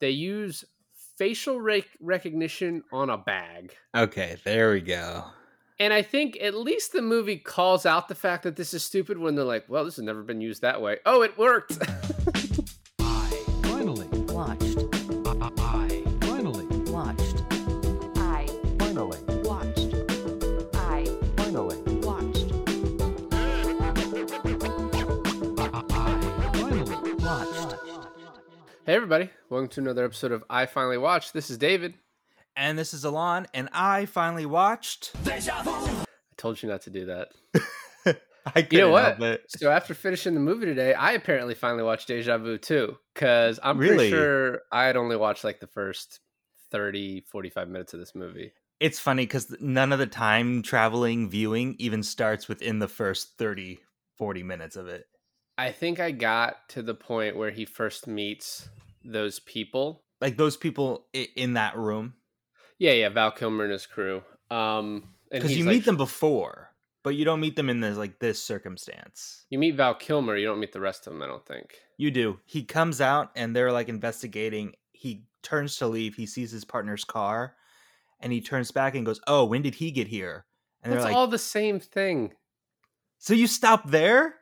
they use facial rec- recognition on a bag. Okay, there we go. And I think at least the movie calls out the fact that this is stupid when they're like, well, this has never been used that way. Oh, it worked. I finally, Watched. Hey, everybody. Welcome to another episode of I Finally Watched. This is David. And this is Alon, and I finally watched. I told you not to do that. I couldn't You know what? help it. So after finishing the movie today, I apparently finally watched Deja Vu too. Because I'm Really? pretty sure I had only watched like the first 30, 45 minutes of this movie. It's funny because none of the time traveling viewing even starts within the first 30, 40 minutes of it. I think I got to the point where he first meets those people. Like those people in that room. Yeah, yeah, Val Kilmer and his crew. Um, Because you like- meet them before, but you don't meet them in this like this circumstance. You meet Val Kilmer. You don't meet the rest of them. I don't think. You do. He comes out and they're like investigating. He turns to leave. He sees his partner's car and he turns back and goes, Oh, when did he get here? And That's they're like, all the same thing. So you stop there?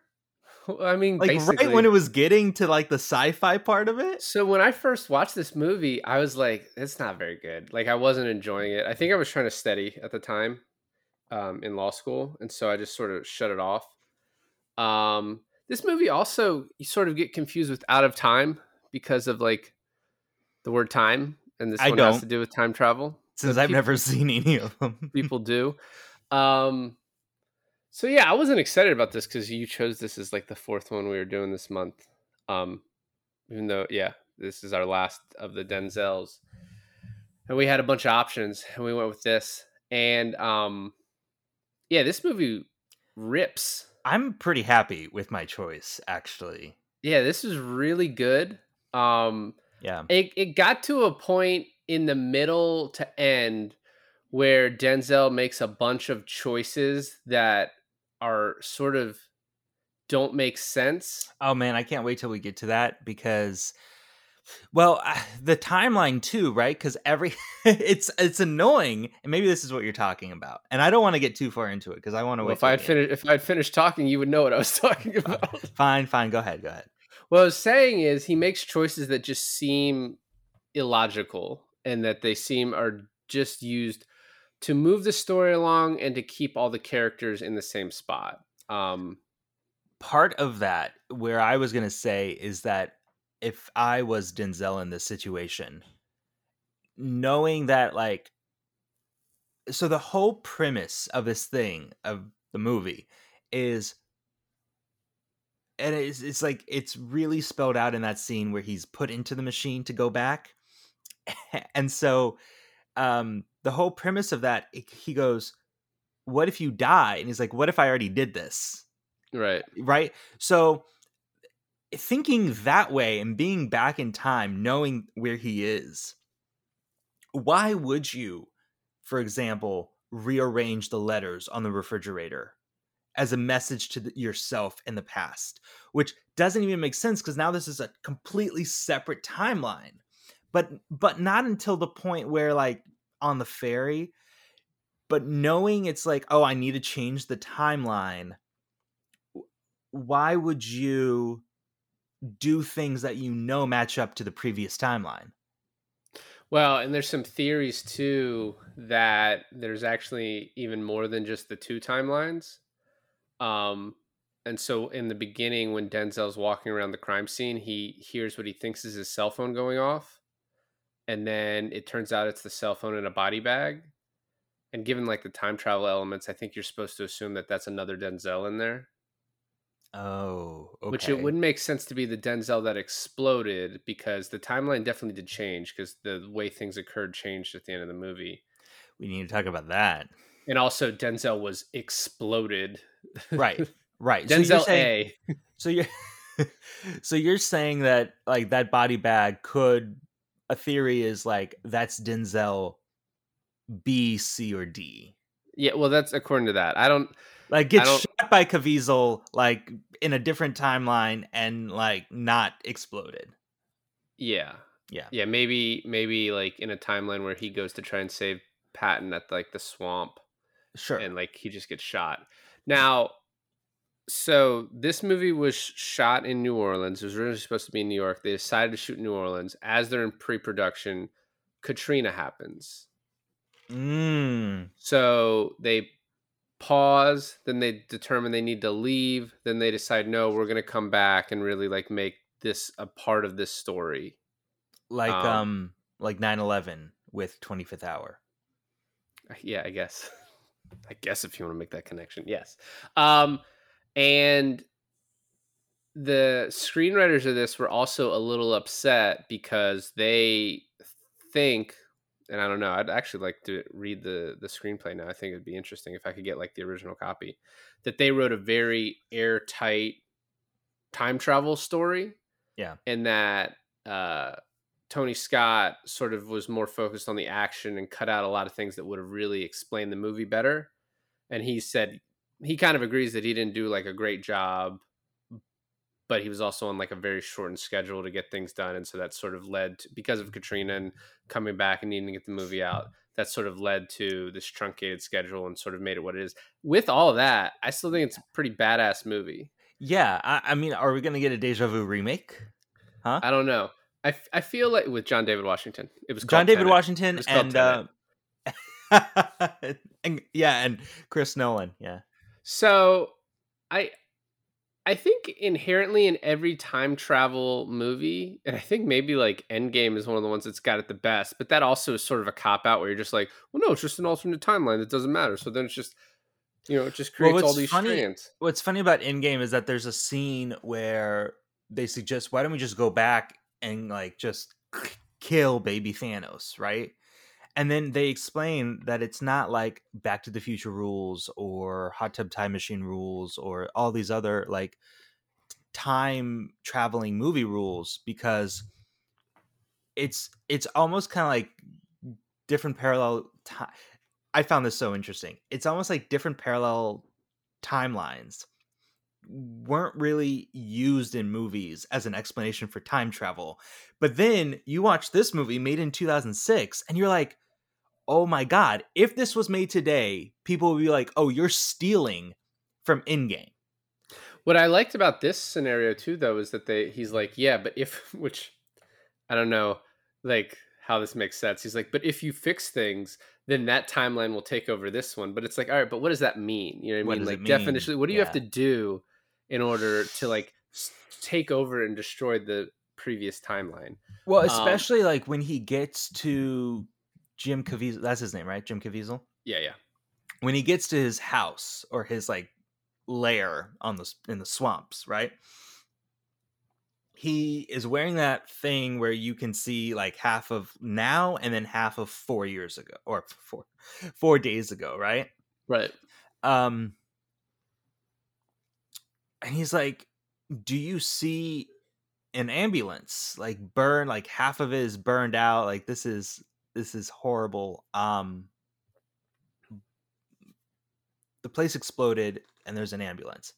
I mean, Like basically. right when it was getting to like the sci-fi part of it? So when I first watched this movie, I was like, "It's not very good." Like I wasn't enjoying it. I think I was trying to study at the time, um, in law school, and so I just sort of shut it off. Um, this movie also you sort of get confused with Out of Time because of like the word time, and this I one has don't. to do with time travel. Since So I've peop- never seen any of them. people do. Um, so yeah, I wasn't excited about this because you chose this as like the fourth one we were doing this month. Um, even though, yeah, this is our last of the Denzels, and we had a bunch of options, and we went with this. And um, yeah, this movie rips. I'm pretty happy with my choice, actually. Yeah, this is really good. Um, Yeah. it it got to a point in the middle to end where Denzel makes a bunch of choices that are sort of don't make sense. Oh man, I can't wait till we get to that because well, the timeline too, right? Cuz every it's it's annoying and maybe this is what you're talking about. And I don't want to get too far into it cuz I want to Well, wait. if I had till the end. finished if I'd finished talking, you would know what I was talking about. Fine, fine, go ahead, go ahead. what I was saying is he makes choices that just seem illogical and that they seem are just used to move the story along and to keep all the characters in the same spot. Um Part of that where I was going to say is that if I was Denzel in this situation, knowing that like so the whole premise of this thing of the movie is and it's it's like it's really spelled out in that scene where he's put into the machine to go back and so um the whole premise of that it- he goes what if you die? And he's like what if i already did this? Right. right? So thinking that way and being back in time knowing where he is why would you for example rearrange the letters on the refrigerator as a message to the, yourself in the past? Which doesn't even make sense because now this is a completely separate timeline but but not until the point where like on the ferry but knowing it's like oh i need to change the timeline why would you do things that you know match up to the previous timeline Well, and there's some theories too that there's actually even more than just the two timelines. Um, and so in the beginning, when Denzel's walking around the crime scene, he hears what he thinks is his cell phone going off, and then it turns out it's the cell phone in a body bag. And given like the time travel elements, I think you're supposed to assume that that's another Denzel in there. oh okay. Which it wouldn't make sense to be the Denzel that exploded because the timeline definitely did change because the way things occurred changed at the end of the movie. we need to talk about that And also Denzel was exploded. right right so Denzel saying, A. so you're so you're saying that like that body bag could a theory is like that's denzel b c or d Yeah, well that's according to that. I don't like get don't- shot by Caviezel like in a different timeline and like not exploded. yeah. Yeah. Yeah, maybe maybe like in a timeline where he goes to try and save Patton at like the swamp Sure. and like he just gets shot. Now, so this movie was shot in New Orleans. It was originally supposed to be in New York. They decided to shoot in New Orleans. As they're in pre-production, Katrina happens. mm, So they pause, then they determine they need to leave, then they decide no, we're going to come back and really like make this a part of this story. like um, Um, like 9/11 with 25th hour. Yeah, I guess. I guess if you want to make that connection, yes. Um, and the screenwriters of this were also a little upset because they think, and I don't know, I'd actually like to read the the screenplay now. I think it'd be interesting if I could get like the original copy. That they wrote a very airtight time travel story. Yeah. and that uh, Tony Scott sort of was more focused on the action and cut out a lot of things that would have really explained the movie better. And he said he kind of agrees that he didn't do like a great job, but he was also on like a very shortened schedule to get things done. And so that sort of led to, because of Katrina and coming back and needing to get the movie out, that sort of led to this truncated schedule and sort of made it what it is. With all of that, I still think it's a pretty badass movie. Yeah, I, I mean, are we gonna get a deja vu remake? Huh? I don't know. I, f- I feel like with John David Washington, it was John David Tenet. Washington and uh, and yeah, and Chris Nolan. Yeah, So, I I think inherently in every time travel movie, and I think maybe like Endgame is one of the ones that's got it the best, but that also is sort of a cop out where you're just like, well, no, it's just an alternate timeline that doesn't matter. So then it's just, you know, it just Well, creates all these funny- strands. what's funny about Endgame is that there's a scene where they suggest, why don't we just go back and like just kill baby Thanos, right? And then they explain that it's not like Back to the Future rules or Hot Tub Time Machine rules or all these other like time traveling movie rules because it's it's almost kind of like different parallel time. I found this so interesting. It's almost like different parallel timelines weren't really used in movies as an explanation for time travel. But then you watch this movie made in 2006 and you're like, "Oh my god, if this was made today, people would be like, "Oh, you're stealing from Endgame. What I liked about this scenario too, though, is that they he's like, yeah, but if which I don't know, like how this makes sense. He's like, but if you fix things, then that timeline will take over this one. But it's like, all right, but what does that mean? You know what I What mean? Like mean? definitionally, what do you have to do in order to like take over and destroy the previous timeline? Well, Um, especially like when he gets to Jim Caviezel, that's his name, right? Jim Caviezel. Yeah, yeah. when he gets to his house or his like lair on the in the swamps, right? He is wearing that thing where you can see like half of now and then half of 4 years ago or 4 4 days ago, right? Right. Um and he's like, "Do you see an ambulance like burn like half of it is burned out like this is this is horrible um the place exploded and there's an ambulance.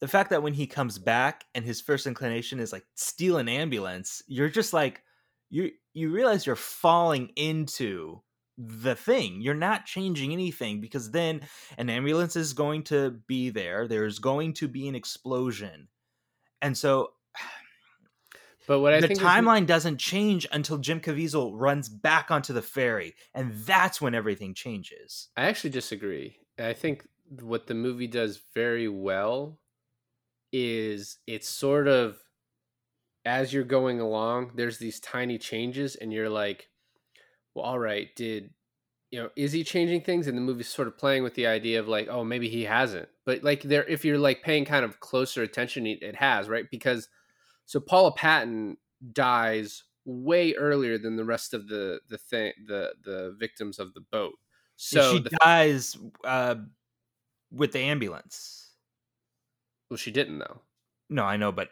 The fact that when he comes back and his first inclination is like steal an ambulance you're just like you you realize you're falling into the thing. You're not changing anything because then an ambulance is going to be there. There's going to be an explosion. And so But what I the think is- timeline doesn't change until Jim Caviezel runs back onto the ferry, and that's when everything changes. I actually disagree. I think what the movie does very well is it's sort of as you're going along, there's these tiny changes, and you're like, well, all right, did you know, is he changing things? And the movie's sort of playing with the idea of like, oh, maybe he hasn't. But like there, if you're like paying kind of closer attention, it, it has, right? Because so Paula Patton dies way earlier than the rest of the the thing the the victims of the boat. So she the dies uh, with the ambulance. Well, she didn't though. No, I know, but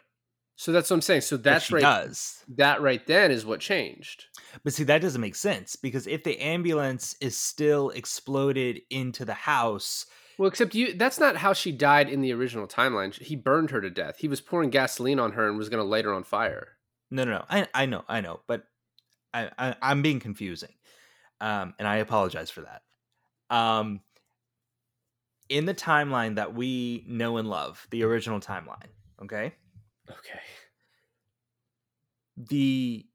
So that's what I'm saying. So that's she right. does. That right then is what changed. But see, that doesn't make sense because if the ambulance is still exploded into the house, Well, except you. That's not how she died in the original timeline. He burned her to death. He was pouring gasoline on her and was going to light her on fire. No, no, no. I I know, I know, but I, I I'm being confusing, um, and I apologize for that. Um, in the timeline that we know and love, the original timeline, okay, Okay. the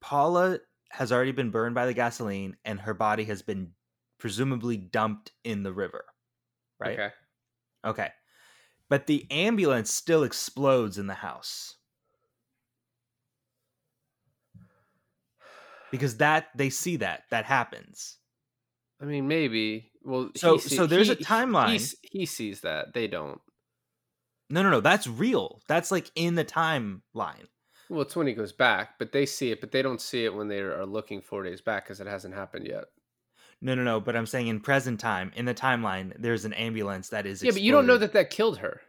Paula has already been burned by the gasoline, and her body has been presumably dumped in the river, right? Okay. Okay. But the ambulance still explodes in the house. Because that they see that that happens. I mean, maybe. Well, So- see- so there's a he- he- timeline. He, he sees that. They don't. No, no, no, that's real. That's like in the timeline. Well, it's when he goes back, but they see it, but they don't see it when they are looking four days back because it hasn't happened yet. No, no, no, but I'm saying in present time, in the timeline, there's an ambulance that is Yeah, but you don't know that that killed her.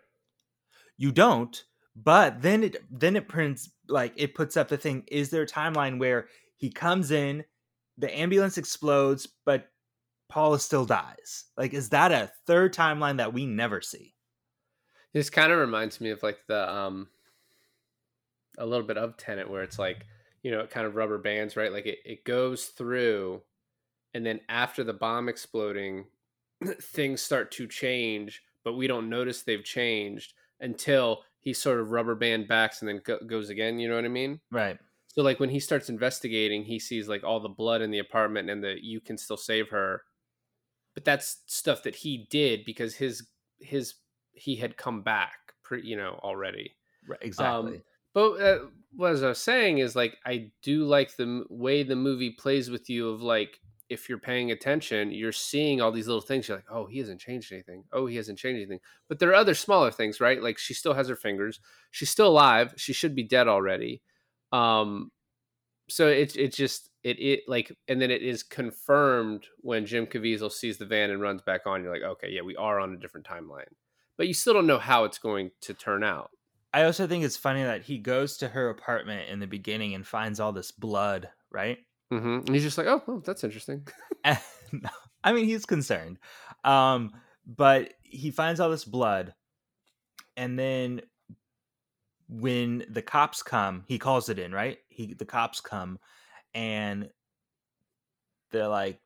you don't but then it then it prints like it puts up the thing is there a timeline where he comes in the ambulance explodes but paula still dies like is that a third timeline that we never see This kind of reminds me of like the um a little bit of Tenet, where it's like, you know, it kind of rubber bands, right? Like it, it goes through and then after the bomb exploding, things start to change, but we don't notice they've changed until he sort of rubber band backs and then go- goes again, you know what I mean? right So like when he starts investigating, he sees like all the blood in the apartment and the you can still save her. But that's stuff that he did because his his he had come back, pre, you know, already. right exactly Um, But uh, what I was saying is like I do like the m- way the movie plays with you of like if you're paying attention, you're seeing all these little things. You're like, oh, he hasn't changed anything. Oh, he hasn't changed anything. But there are other smaller things, right? Like she still has her fingers. She's still alive. She should be dead already. Um, so it's it's just it it like and then it is confirmed when Jim Caviezel sees the van and runs back on. You're like, okay, yeah, we are on a different timeline. But you still don't know how it's going to turn out. i also think it's funny that he goes to her apartment in the beginning and finds all this blood right hmm And he's just like, oh, that's interesting. I mean, he's concerned. Um, but he finds all this blood, and then when the cops come, he calls it in, right? He the cops come and they're like,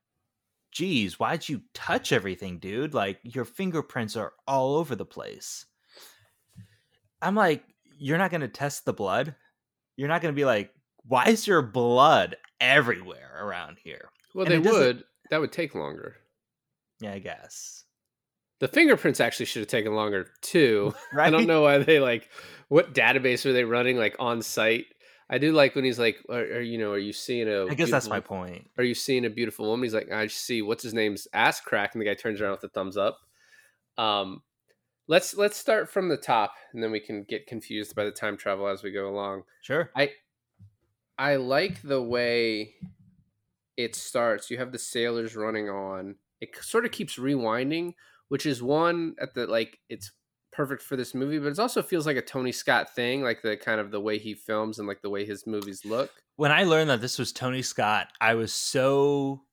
geez, why'd you touch everything, dude? Like your fingerprints are all over the place. I'm like, you're not gonna test the blood? You're not gonna be like, why is your blood everywhere around here? Well, And they doesn't- would. That would take longer. Yeah, I guess. The fingerprints actually should have taken longer too. Right? I don't know why they like. What database are they running like on site? I do like when he's like, are, are you know, are you seeing a? I guess that's my point. Are you seeing a beautiful woman? He's like, I see. What's his name's ass crack, and the guy turns around with a thumbs up. Um, let's let's start from the top, and then we can get confused by the time travel as we go along. Sure. I I like the way it starts. You have the sailors running on. It sort of keeps rewinding, which is one at the like it's perfect for this movie, but it also feels like a Tony Scott thing, like the kind of the way he films and like the way his movies look. When I learned that this was Tony Scott, I was so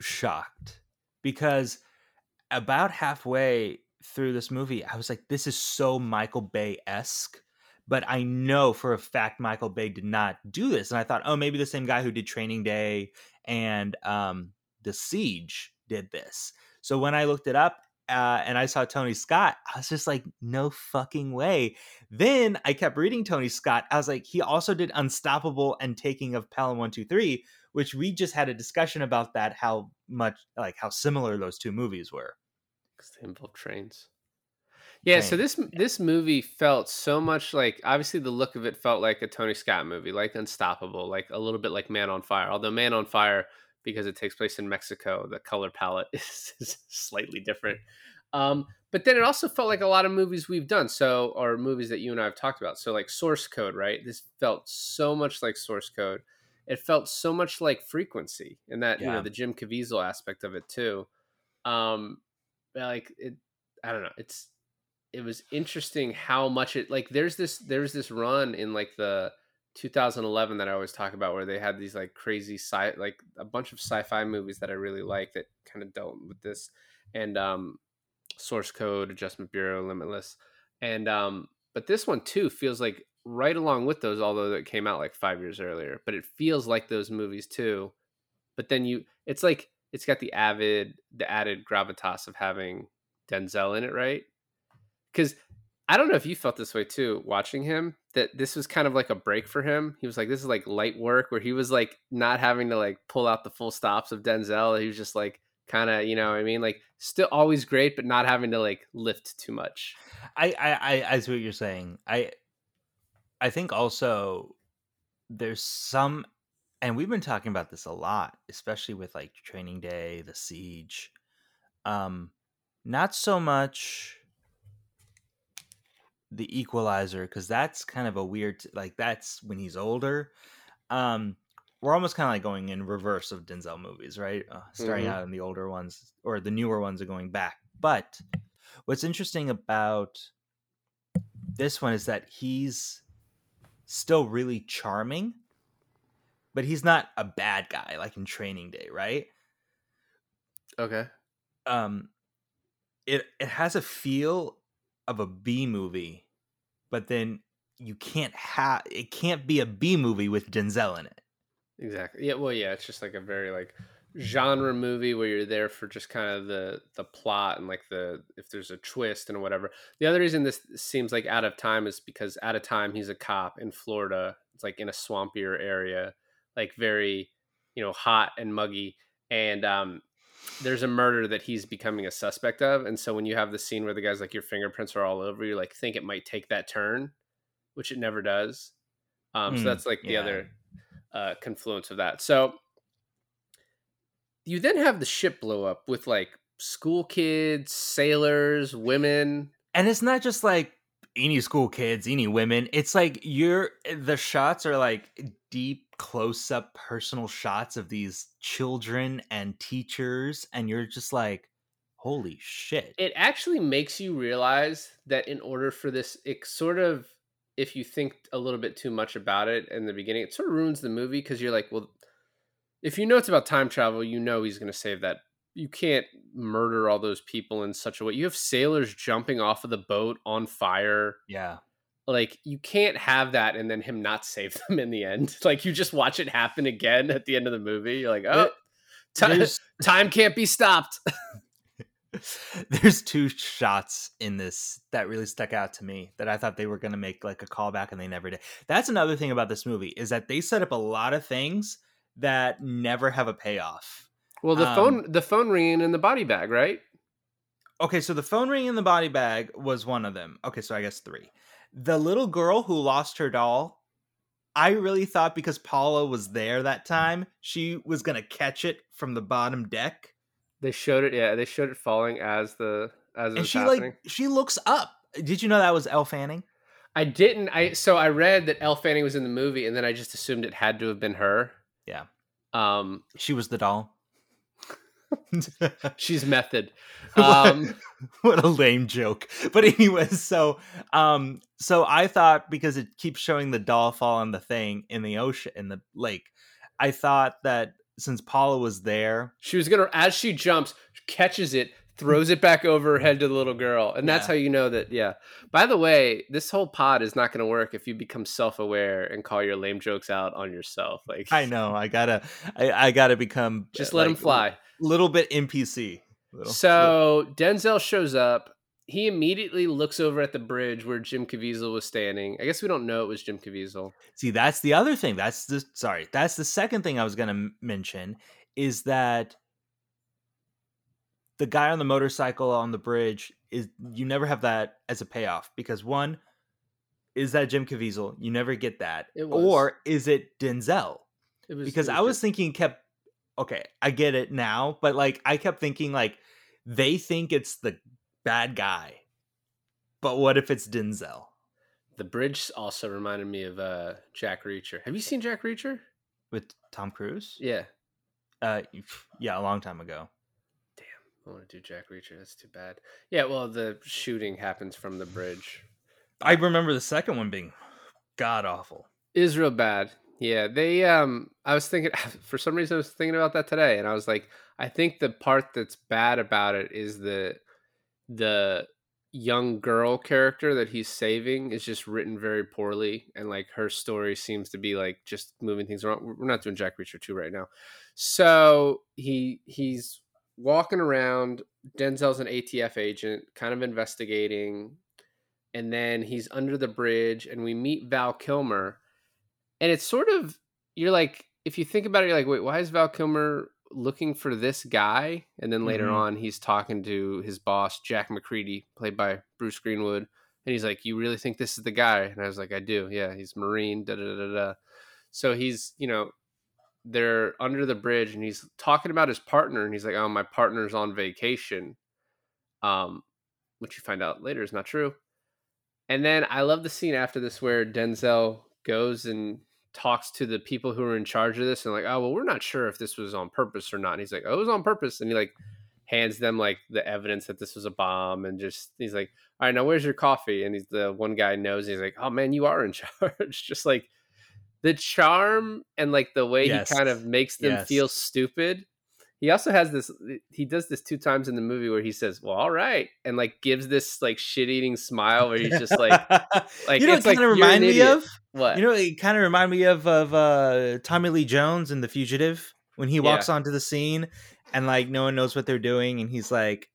shocked because about halfway through this movie, I was like, this is so Michael Bay esque. But I know for a fact Michael Bay did not do this. And I thought, oh, maybe the same guy who did Training Day and um, The Siege did this. So when I looked it up, uh, and I saw Tony Scott, I was just like, no fucking way. Then I kept reading Tony Scott. I was like, he also did Unstoppable and Taking of Pelham 123, which we just had a discussion about that, how much, like, how similar those two movies were. because they involve trains. Yeah, so this this movie felt so much like obviously the look of it felt like a Tony Scott movie, like Unstoppable, like a little bit like Man on Fire. Although Man on Fire, because it takes place in Mexico, the color palette is, is slightly different. Um, but then it also felt like a lot of movies we've done, so or movies that you and I have talked about. So like Source Code, right? This felt so much like Source Code. It felt so much like Frequency, and that you know the Jim Caviezel aspect of it too. Um, like it, I don't know. It's it was interesting how much it like there's this there's this run in like the 2011 that I always talk about where they had these like crazy sci like a bunch of sci-fi movies that I really like that kind of dealt with this and um source code adjustment bureau limitless and um but this one too feels like right along with those, although it came out like five years earlier. But it feels like those movies too. But then you, it's like it's got the avid, the added gravitas of having Denzel in it, right? Because I don't know if you felt this way too, watching him. That this was kind of like a break for him. He was like, this is like light work, where he was like not having to like pull out the full stops of Denzel. He was just like kind of, you know, I mean, like still always great, but not having to like lift too much. I, I, I, I see what you're saying. I, I think also there's some, and we've been talking about this a lot, especially with like Training Day, The Siege. Um, not so much the Equalizer because that's kind of a weird, like that's when he's older. Um, we're almost kind of like going in reverse of Denzel movies, right? Uh, starting Mhm. out in the older ones or the newer ones are going back. But what's interesting about this one is that he's still really charming, but he's not a bad guy like in Training Day, right? Okay. Um, it it has a feel of a B movie, but then you can't have it can't be a B movie with Denzel in it. Exactly. Yeah. Well, yeah. It's just like a very like genre movie where you're there for just kind of the the plot and like the if there's a twist and whatever. The other reason this seems like out of time is because out of time he's a cop in Florida. It's like in a swampier area, like very you know hot and muggy, and um, there's a murder that he's becoming a suspect of. And so when you have the scene where the guy's like your fingerprints are all over, you like think it might take that turn, which it never does. Um, so Hmm, that's like the yeah. other uh, confluence of that. So you then have the ship blow up with like school kids, sailors, women. and it's not just like any school kids any women it's like you're the shots are like deep close up personal shots of these children and teachers and you're just like holy shit It actually makes you realize that in order for this, it sort of, if you think a little bit too much about it in the beginning, it sort of ruins the movie because you're like, well, if you know it's about time travel, you know he's going to save that. You can't murder all those people in such a way. You have sailors jumping off of the boat on fire. yeah like you can't have that and then him not save them in the end like you just watch it happen again at the end of the movie you're like oh ti- there's time can't be stopped there's two shots in this that really stuck out to me that I thought they were going to make like a callback and they never did. That's another thing about this movie is that they set up a lot of things that never have a payoff. well the Um, phone the phone ringing in the body bag right Okay, so the phone ring in the body bag was one of them. Okay, so I guess three. The little girl who lost her doll, I really thought because Paula was there that time, she was gonna catch it from the bottom deck, they showed it yeah they showed it falling as the as and she happening like she looks up. Did you know that was Elle Fanning? i didn't i so i read that elle fanning was in the movie and then i just assumed it had to have been her Yeah. um She was the doll. She's method um what a lame joke. But anyways, so um so I thought because it keeps showing the doll fall on the thing in the ocean in the lake, I thought that since Paula was there, She was gonna as she jumps, catches it, throws it back over her head to the little girl, and that's Yeah. how you know that. Yeah. By the way, this whole pod is not gonna work if you become self-aware and call your lame jokes out on yourself. Like I know I gotta I, I gotta become just uh, let him like, fly. Little bit NPC. Little- So Denzel shows up. He immediately looks over at the bridge where Jim Caviezel was standing. I guess we don't know it was Jim Caviezel. See, that's the other thing. That's the sorry. That's the second thing I was going to mention is that the guy on the motorcycle on the bridge is you never have that as a payoff because one is that Jim Caviezel. You never get that, It was. or is it Denzel? It was Because it I was thinking, kept okay, I get it now, but like I kept thinking, like they think it's the bad guy, but what if it's Denzel? the bridge also reminded me of uh, Jack Reacher. Have you seen Jack Reacher? With Tom Cruise? Yeah. Uh, yeah, a long time ago. Damn, I want to do Jack Reacher. That's too bad. Yeah, well, the shooting happens from the bridge. I remember the second one being god awful. Is real bad. Yeah, they. Um, I was thinking for some reason I was thinking about that today, and I was like, I think the part that's bad about it is the the young girl character that he's saving is just written very poorly and like her story seems to be like just moving things around we're not doing jack reacher 2 right now so he he's walking around denzel's an atf agent kind of investigating and then he's under the bridge and we meet val kilmer and it's sort of you're like if you think about it you're like wait why is val kilmer looking for this guy? And then later Mhm. on he's talking to his boss jack mccready played by bruce greenwood and he's like you really think this is the guy? And i was like i do. Yeah he's marine da da da da. So he's you know they're under the bridge and he's talking about his partner and he's like oh my partner's on vacation. Um which you find out later is not true. And then i love the scene after this where denzel goes and talks to the people who are in charge of this and like oh well we're not sure if this was on purpose or not and he's like oh it was on purpose and he like hands them like the evidence that this was a bomb and just he's like all right now where's your coffee and he's the one guy knows he's like oh man you are in charge just like the charm and like the way Yes. he kind of makes them Yes. feel stupid he also has this he does this two times in the movie where he says well all right and like gives this like shit-eating smile where he's just like like you know, it's what like kind of remind me idiot. of. what You know, it kind of remind me of of uh, Tommy Lee Jones in The Fugitive when he walks onto the scene and like no one knows what they're doing, and he's like,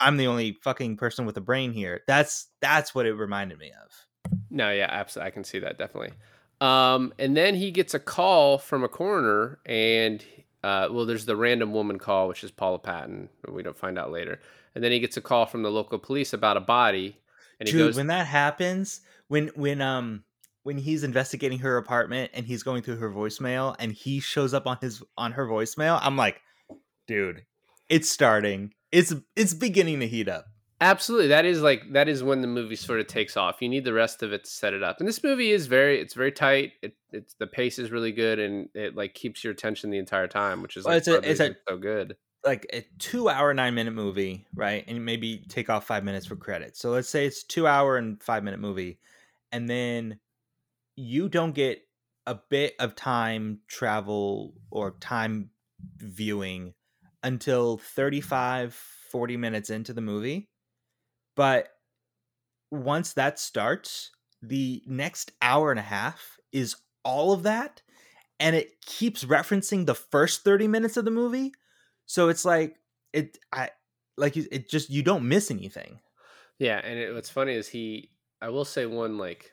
"I'm the only fucking person with a brain here." That's that's what it reminded me of. No, yeah, absolutely. I can see that definitely. Um, and then he gets a call from a coroner, and uh, well, there's the random woman call, which is Paula Patton. but We don't find out later. And then he gets a call from the local police about a body, and he Dude, goes, when that happens, when when um when he's investigating her apartment and he's going through her voicemail and he shows up on his on her voicemail, I'm like, dude, it's starting. It's it's beginning to heat up. Absolutely, that is like that is when the movie sort of takes off. You need the rest of it to set it up, and this movie is very it's very tight. It it's the pace is really good, and it like keeps your attention the entire time, which is Well, like it's a- part of the it's a- so good. like a two hour nine minute movie right and maybe take off five minutes for credits so let's say it's two hour and five minute movie and then you don't get a bit of time travel or time viewing until 35 40 minutes into the movie but once that starts the next hour and a half is all of that and it keeps referencing the first 30 minutes of the movie so it's like it i like it just you don't miss anything Yeah, and it, what's funny is he. I will say one like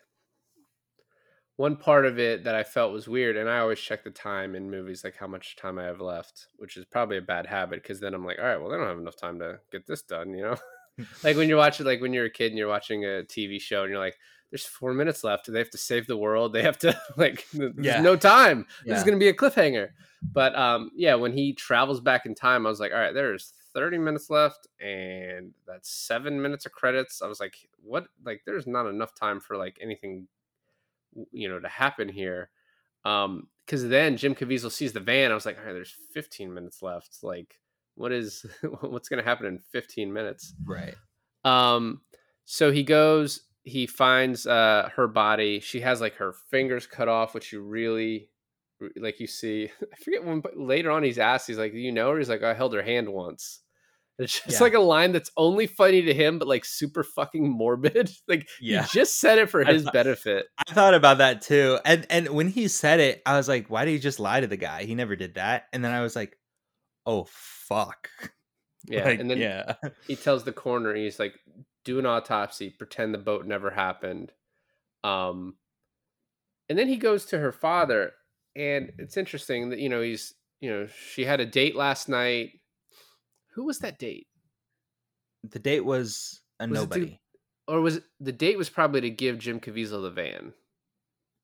one part of it that I felt was weird, and I always check the time in movies, like how much time I have left, which is probably a bad habit because then I'm like, all right, well, they don't have enough time to get this done, you know. like when you're watching, like when you're a kid and you're watching a TV show, and you're like, there's four minutes left. They have to save the world. They have to like, there's Yeah. no time. This is gonna be a cliffhanger. But um, yeah, when he travels back in time, I was like, all right, there's 30 minutes left, and that's seven minutes of credits. I was like, what? Like, there's not enough time for like anything, you know, to happen here. Um, because then Jim Caviezel sees the van. I was like, all right, there's 15 minutes left. Like, what is what's gonna happen in 15 minutes? right Um, so he goes, he finds uh her body. She has like her fingers cut off, which you really like. You see, I forget when but later on he's asked, he's like, "Do you know her?" He's like, "I held her hand once." It's just Yeah. like a line that's only funny to him, but like super fucking morbid. like Yeah. he just said it for I his thought- benefit. i thought about that too and and when he said it i was like why did he just lie to the guy he never did that and then i was like oh fuck. Yeah, Like, and then yeah. he tells the coroner he's like do an autopsy. Pretend the boat never happened. Um and then he goes to her father and it's interesting that you know he's you know she had a date last night. Who was that date? The date was a Was it to- nobody. or was it the date was probably to give jim caviezel the van.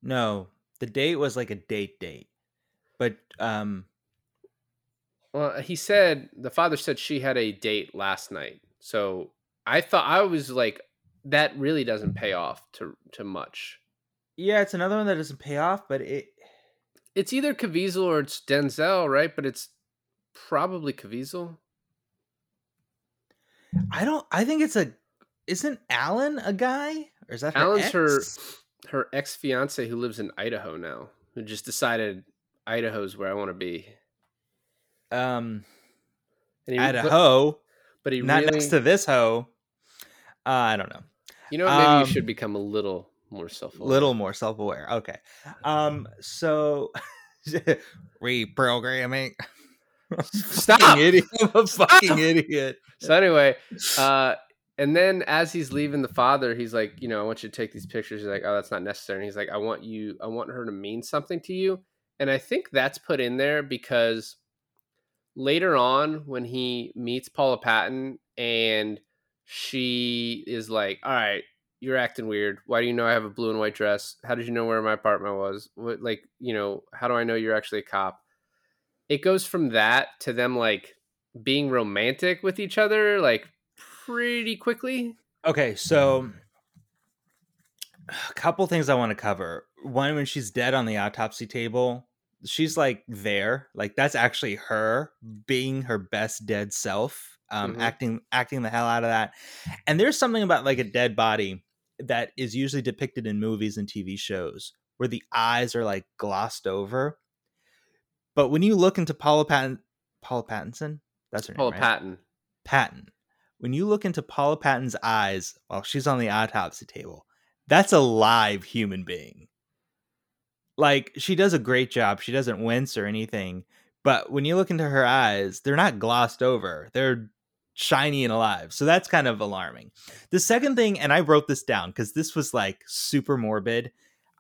No the date was like a date date. But um well he said the father said she had a date last night so i thought i was like that really doesn't pay off to to much yeah it's another one that doesn't pay off but it it's either Caviezel or it's Denzel, right? But it's probably Caviezel. i don't i think it's a isn't alan a guy or is that her Alan's her her ex fiance who lives in Idaho now, who just decided Idaho's where I want to be. Um And he, at a but, hoe but he not really, next to this hoe Uh, I don't know. You know, maybe Um, you should become a little more self little more self-aware okay um so reprogramming Stop! Fucking idiot. I'm a fucking idiot So anyway, uh, and then as he's leaving the father, he's like, you know, I want you to take these pictures. He's like, oh, that's not necessary. And he's like, I want you, I want her to mean something to you. And I think that's put in there because later on, when he meets Paula Patton and she is like, all right, you're acting weird. Why do you know I have a blue and white dress? How did you know where my apartment was? What, like, you know, how do I know you're actually a cop? It goes from that to them like being romantic with each other like pretty quickly. okay so a couple things i want to cover one when she's dead on the autopsy table she's like there like that's actually her being her best dead self um Mhm. acting acting the hell out of that and there's something about like a dead body that is usually depicted in movies and tv shows where the eyes are like glossed over but when you look into paula patton paula pattinson that's her Paula name right? Patton. Patton. When you look into Paula Patton's eyes while she's on the autopsy table, that's a live human being. Like she does a great job. She doesn't wince or anything. But when you look into her eyes, they're not glossed over. They're shiny and alive. So that's kind of alarming. The second thing, and I wrote this down because this was like super morbid.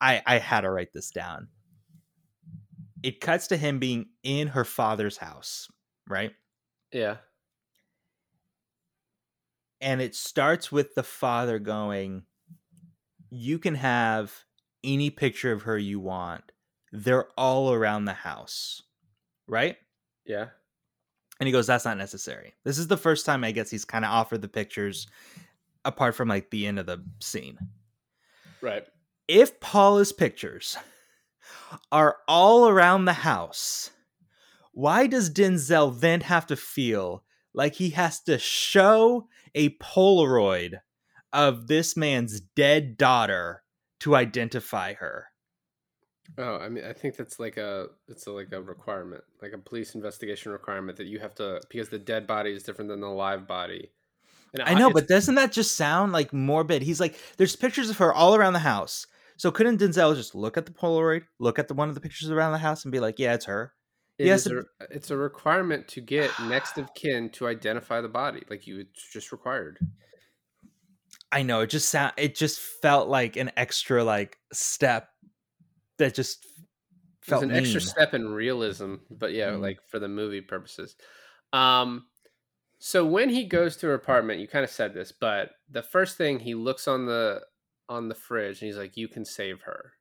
I, I had to write this down. It cuts to him being in her father's house, right? Yeah. and it starts with the father going you can have any picture of her you want they're all around the house right Yeah. and he goes that's not necessary this is the first time i guess he's kind of offered the pictures apart from like the end of the scene Right. if paula's pictures are all around the house why does denzel then have to feel like he has to show a polaroid of this man's dead daughter to identify her Oh, I mean, I think that's like a it's a, like a requirement, like a police investigation requirement that you have to because the dead body is different than the live body. And i know but doesn't that just sound like morbid he's like there's pictures of her all around the house so couldn't denzel just look at the polaroid look at the one of the pictures around the house and be like yeah it's her it yes, a, it's a requirement to get next of kin to identify the body. Like you, it's just required. I know it just sound it just felt like an extra like step that just felt an extra step in realism, but yeah, Mm. like for the movie purposes. Um, so when he goes to her apartment, you kind of said this, but the first thing he looks on the on the fridge and he's like, "You can save her,"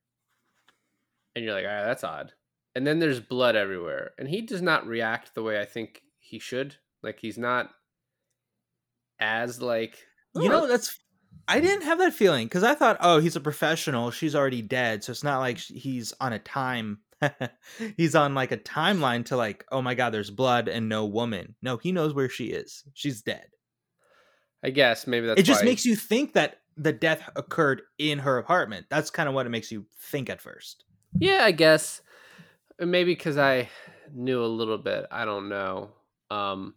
and you're like, "All right, that's odd." And then there's blood everywhere, and he does not react the way I think he should. Like he's not as like You "Oh, know that's I didn't have that feeling because I thought, oh, he's a professional. She's already dead, so it's not like he's on a time. he's on like a timeline to like, oh my god, there's blood and no woman. No, he knows where she is. She's dead. I guess maybe that's it just why- makes you think that the death occurred in her apartment. That's kind of what it makes you think at first. Yeah, I guess Uh, maybe because I knew a little bit. I don't know. Um,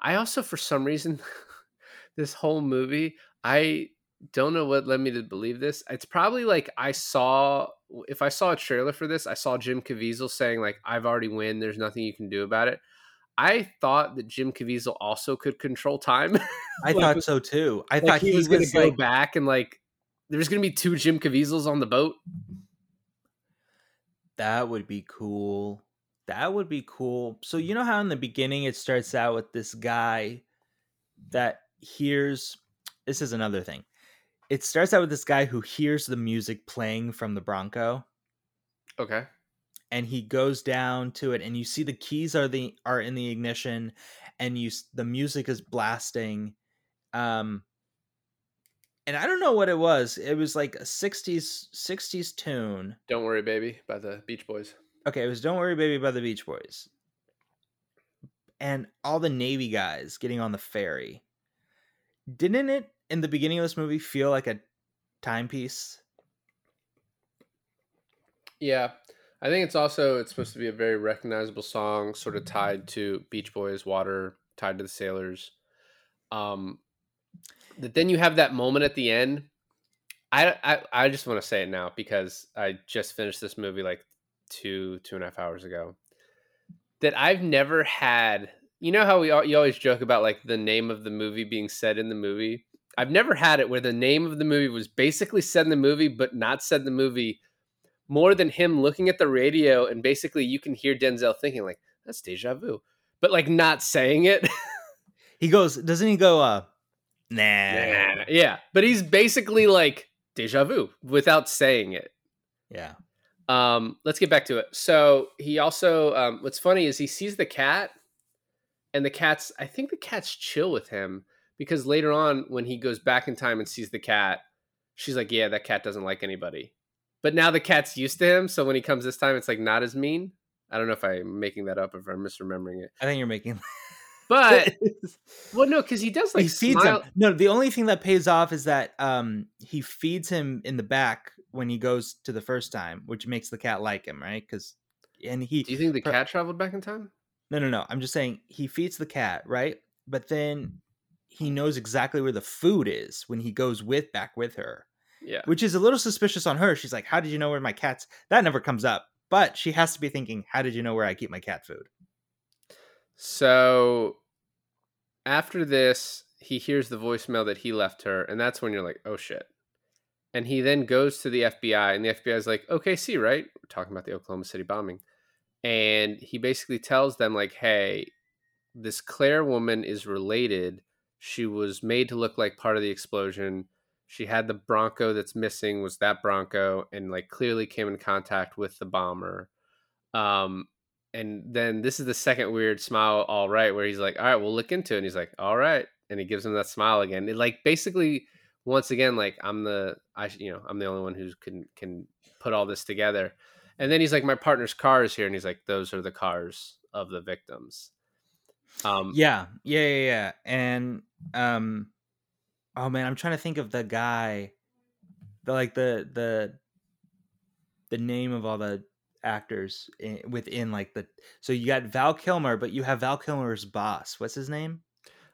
I also, for some reason, this whole movie, I don't know what led me to believe this. It's probably like I saw, if I saw a trailer for this, I saw Jim Caviezel saying like, "I've already win. There's nothing you can do about it." I thought that Jim Caviezel also could control time. I Like, thought so too. I like thought he was going to go like, back and like, there's going to be two Jim Caviezel's on the boat. That would be cool. That would be cool. So you know how in the beginning it starts out with this guy that hears this is another thing. It starts out with this guy who hears the music playing from the Bronco Okay. and he goes down to it and you see the keys are the are in the ignition and you the music is blasting um and I don't know what it was. It was like a 60s 60s tune. Don't worry, baby, by the Beach Boys. Okay, it was Don't Worry Baby by the Beach Boys. And all the Navy guys getting on the ferry. Didn't it in the beginning of this movie feel like a timepiece? Yeah. I think it's also it's supposed to be a very recognizable song, sort of tied to Beach Boys, Water, tied to the Sailors. Um that then you have that moment at the end. I I, I just want to say it now because I just finished this movie like two two and a half hours ago. That I've never had. You know how we you always joke about like the name of the movie being said in the movie. I've never had it where the name of the movie was basically said in the movie, but not said in the movie. More than him looking at the radio and basically you can hear Denzel thinking like that's deja vu, but like not saying it. He goes, doesn't he go, uh, nah. Nah, yeah, but he's basically like deja vu without saying it. Yeah. Um, let's get back to it. So he also, um, what's funny is he sees the cat, and the cat's. I think the cat's chill with him because later on, when he goes back in time and sees the cat, she's like, "Yeah, that cat doesn't like anybody." But now the cat's used to him, so when he comes this time, it's like not as mean. I don't know if I'm making that up, if I'm misremembering it. I think you're making. But well, no, because he does like he feeds smile. him. No, the only thing that pays off is that um he feeds him in the back when he goes to the first time, which makes the cat like him, right? Because and he Do you think the cat traveled back in time? no no no. I'm just saying he feeds the cat, right? But then he knows exactly where the food is when he goes with back with her, Yeah. which is a little suspicious on her. She's like, "How did you know where my cat's?" That never comes up, but she has to be thinking, "How did you know where I keep my cat food?" So after this, he hears the voicemail that he left her, and that's when you're like, oh shit. And he then goes to the FBI, and the FBI is like, okay, see, right? We're talking about the Oklahoma City bombing. And he basically tells them, like, hey, this Claire woman is related. She was made to look like part of the explosion. She had the Bronco that's missing, was that Bronco, and like clearly came in contact with the bomber. Um, and then this is the second weird smile all right where he's like all right we'll look into it. And he's like all right. And he gives him that smile again. It like basically once again like i'm the i you know i'm the only one who can can put all this together. And then he's like my partner's car is here. And he's like those are the cars of the victims. Um Yeah, yeah, yeah, yeah. And um oh man, I'm trying to think of the guy the like the the the name of all the actors in, within like the so you got Val Kilmer, but you have Val Kilmer's boss. What's his name?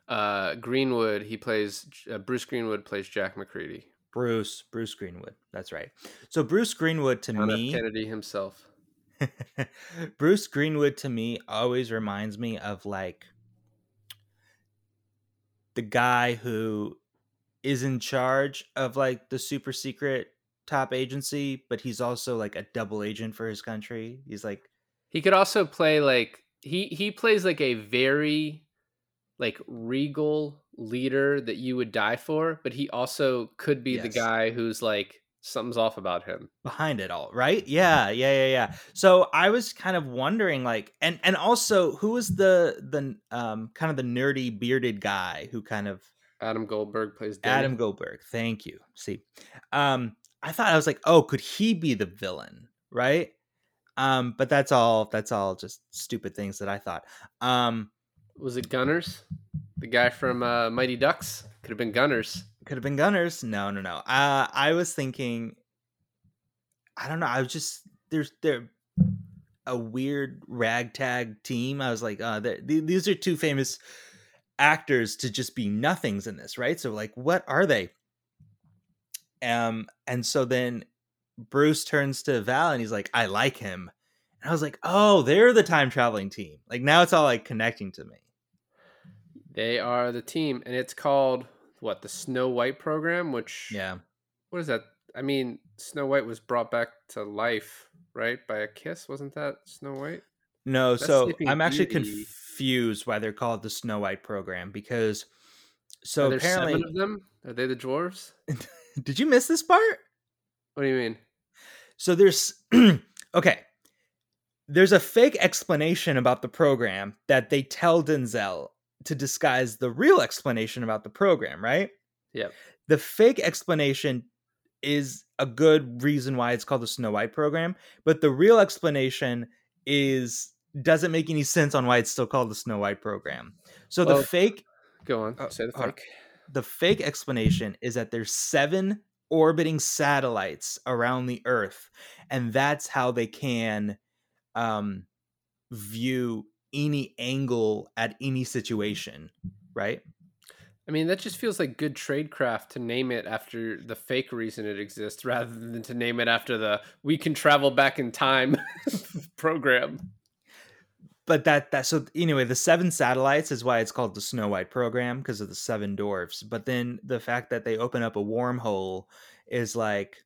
uh greenwood he plays uh, bruce greenwood plays jack mccready Bruce Bruce Greenwood. That's right. So Bruce Greenwood to John F. me kennedy himself Bruce Greenwood to me always reminds me of like the guy who is in charge of like the super secret top agency, but he's also like a double agent for his country. He's like He could also play like he he plays like a very like regal leader that you would die for, but he also could be the guy who's like something's off about him. behind it all, right? Yeah, yeah, yeah, yeah. So I was kind of wondering like and and also who was the the um kind of the nerdy bearded guy who kind of Adam Goldberg plays Denny. Adam Goldberg. Thank you. See, um, I thought I was like, oh, could he be the villain? Right. Um, but that's all. That's all just stupid things that I thought. Um, Was it Gunners? The guy from uh, Mighty Ducks could have been Gunners. Could have been Gunners. No, no, no. Uh, I was thinking. I don't know. I was just there's there a weird ragtag team. I was like, uh, th- these are two famous actors to just be nothings in this, right? So like, what are they? Um, and so then Bruce turns to Val and he's like, I like him. And I was like, oh, they're the time traveling team. Like now it's all like connecting to me. They are the team, and it's called what the Snow White program. Which Yeah. what is that? I mean, Snow White was brought back to life, right, by a kiss. Wasn't that Snow White? No, That's so I'm actually Beauty. confused why they're called the Snow White program because so apparently seven of them? Are they the dwarves? did you miss this part? What do you mean? So there's okay. There's a fake explanation about the program that they tell Denzel to disguise the real explanation about the program, right? Yep. The fake explanation is a good reason why it's called the Snow White program, but the real explanation is doesn't make any sense on why it's still called the Snow White program. So Well, the fake Go on. Oh, Say the fake. the fake explanation is that there's seven orbiting satellites around the earth and that's how they can um view any angle at any situation right I mean, that just feels like good tradecraft to name it after the fake reason it exists rather than to name it after the we can travel back in time program. But that that so anyway, the seven satellites is why it's called the Snow White program because of the seven dwarfs. But then the fact that they open up a wormhole is like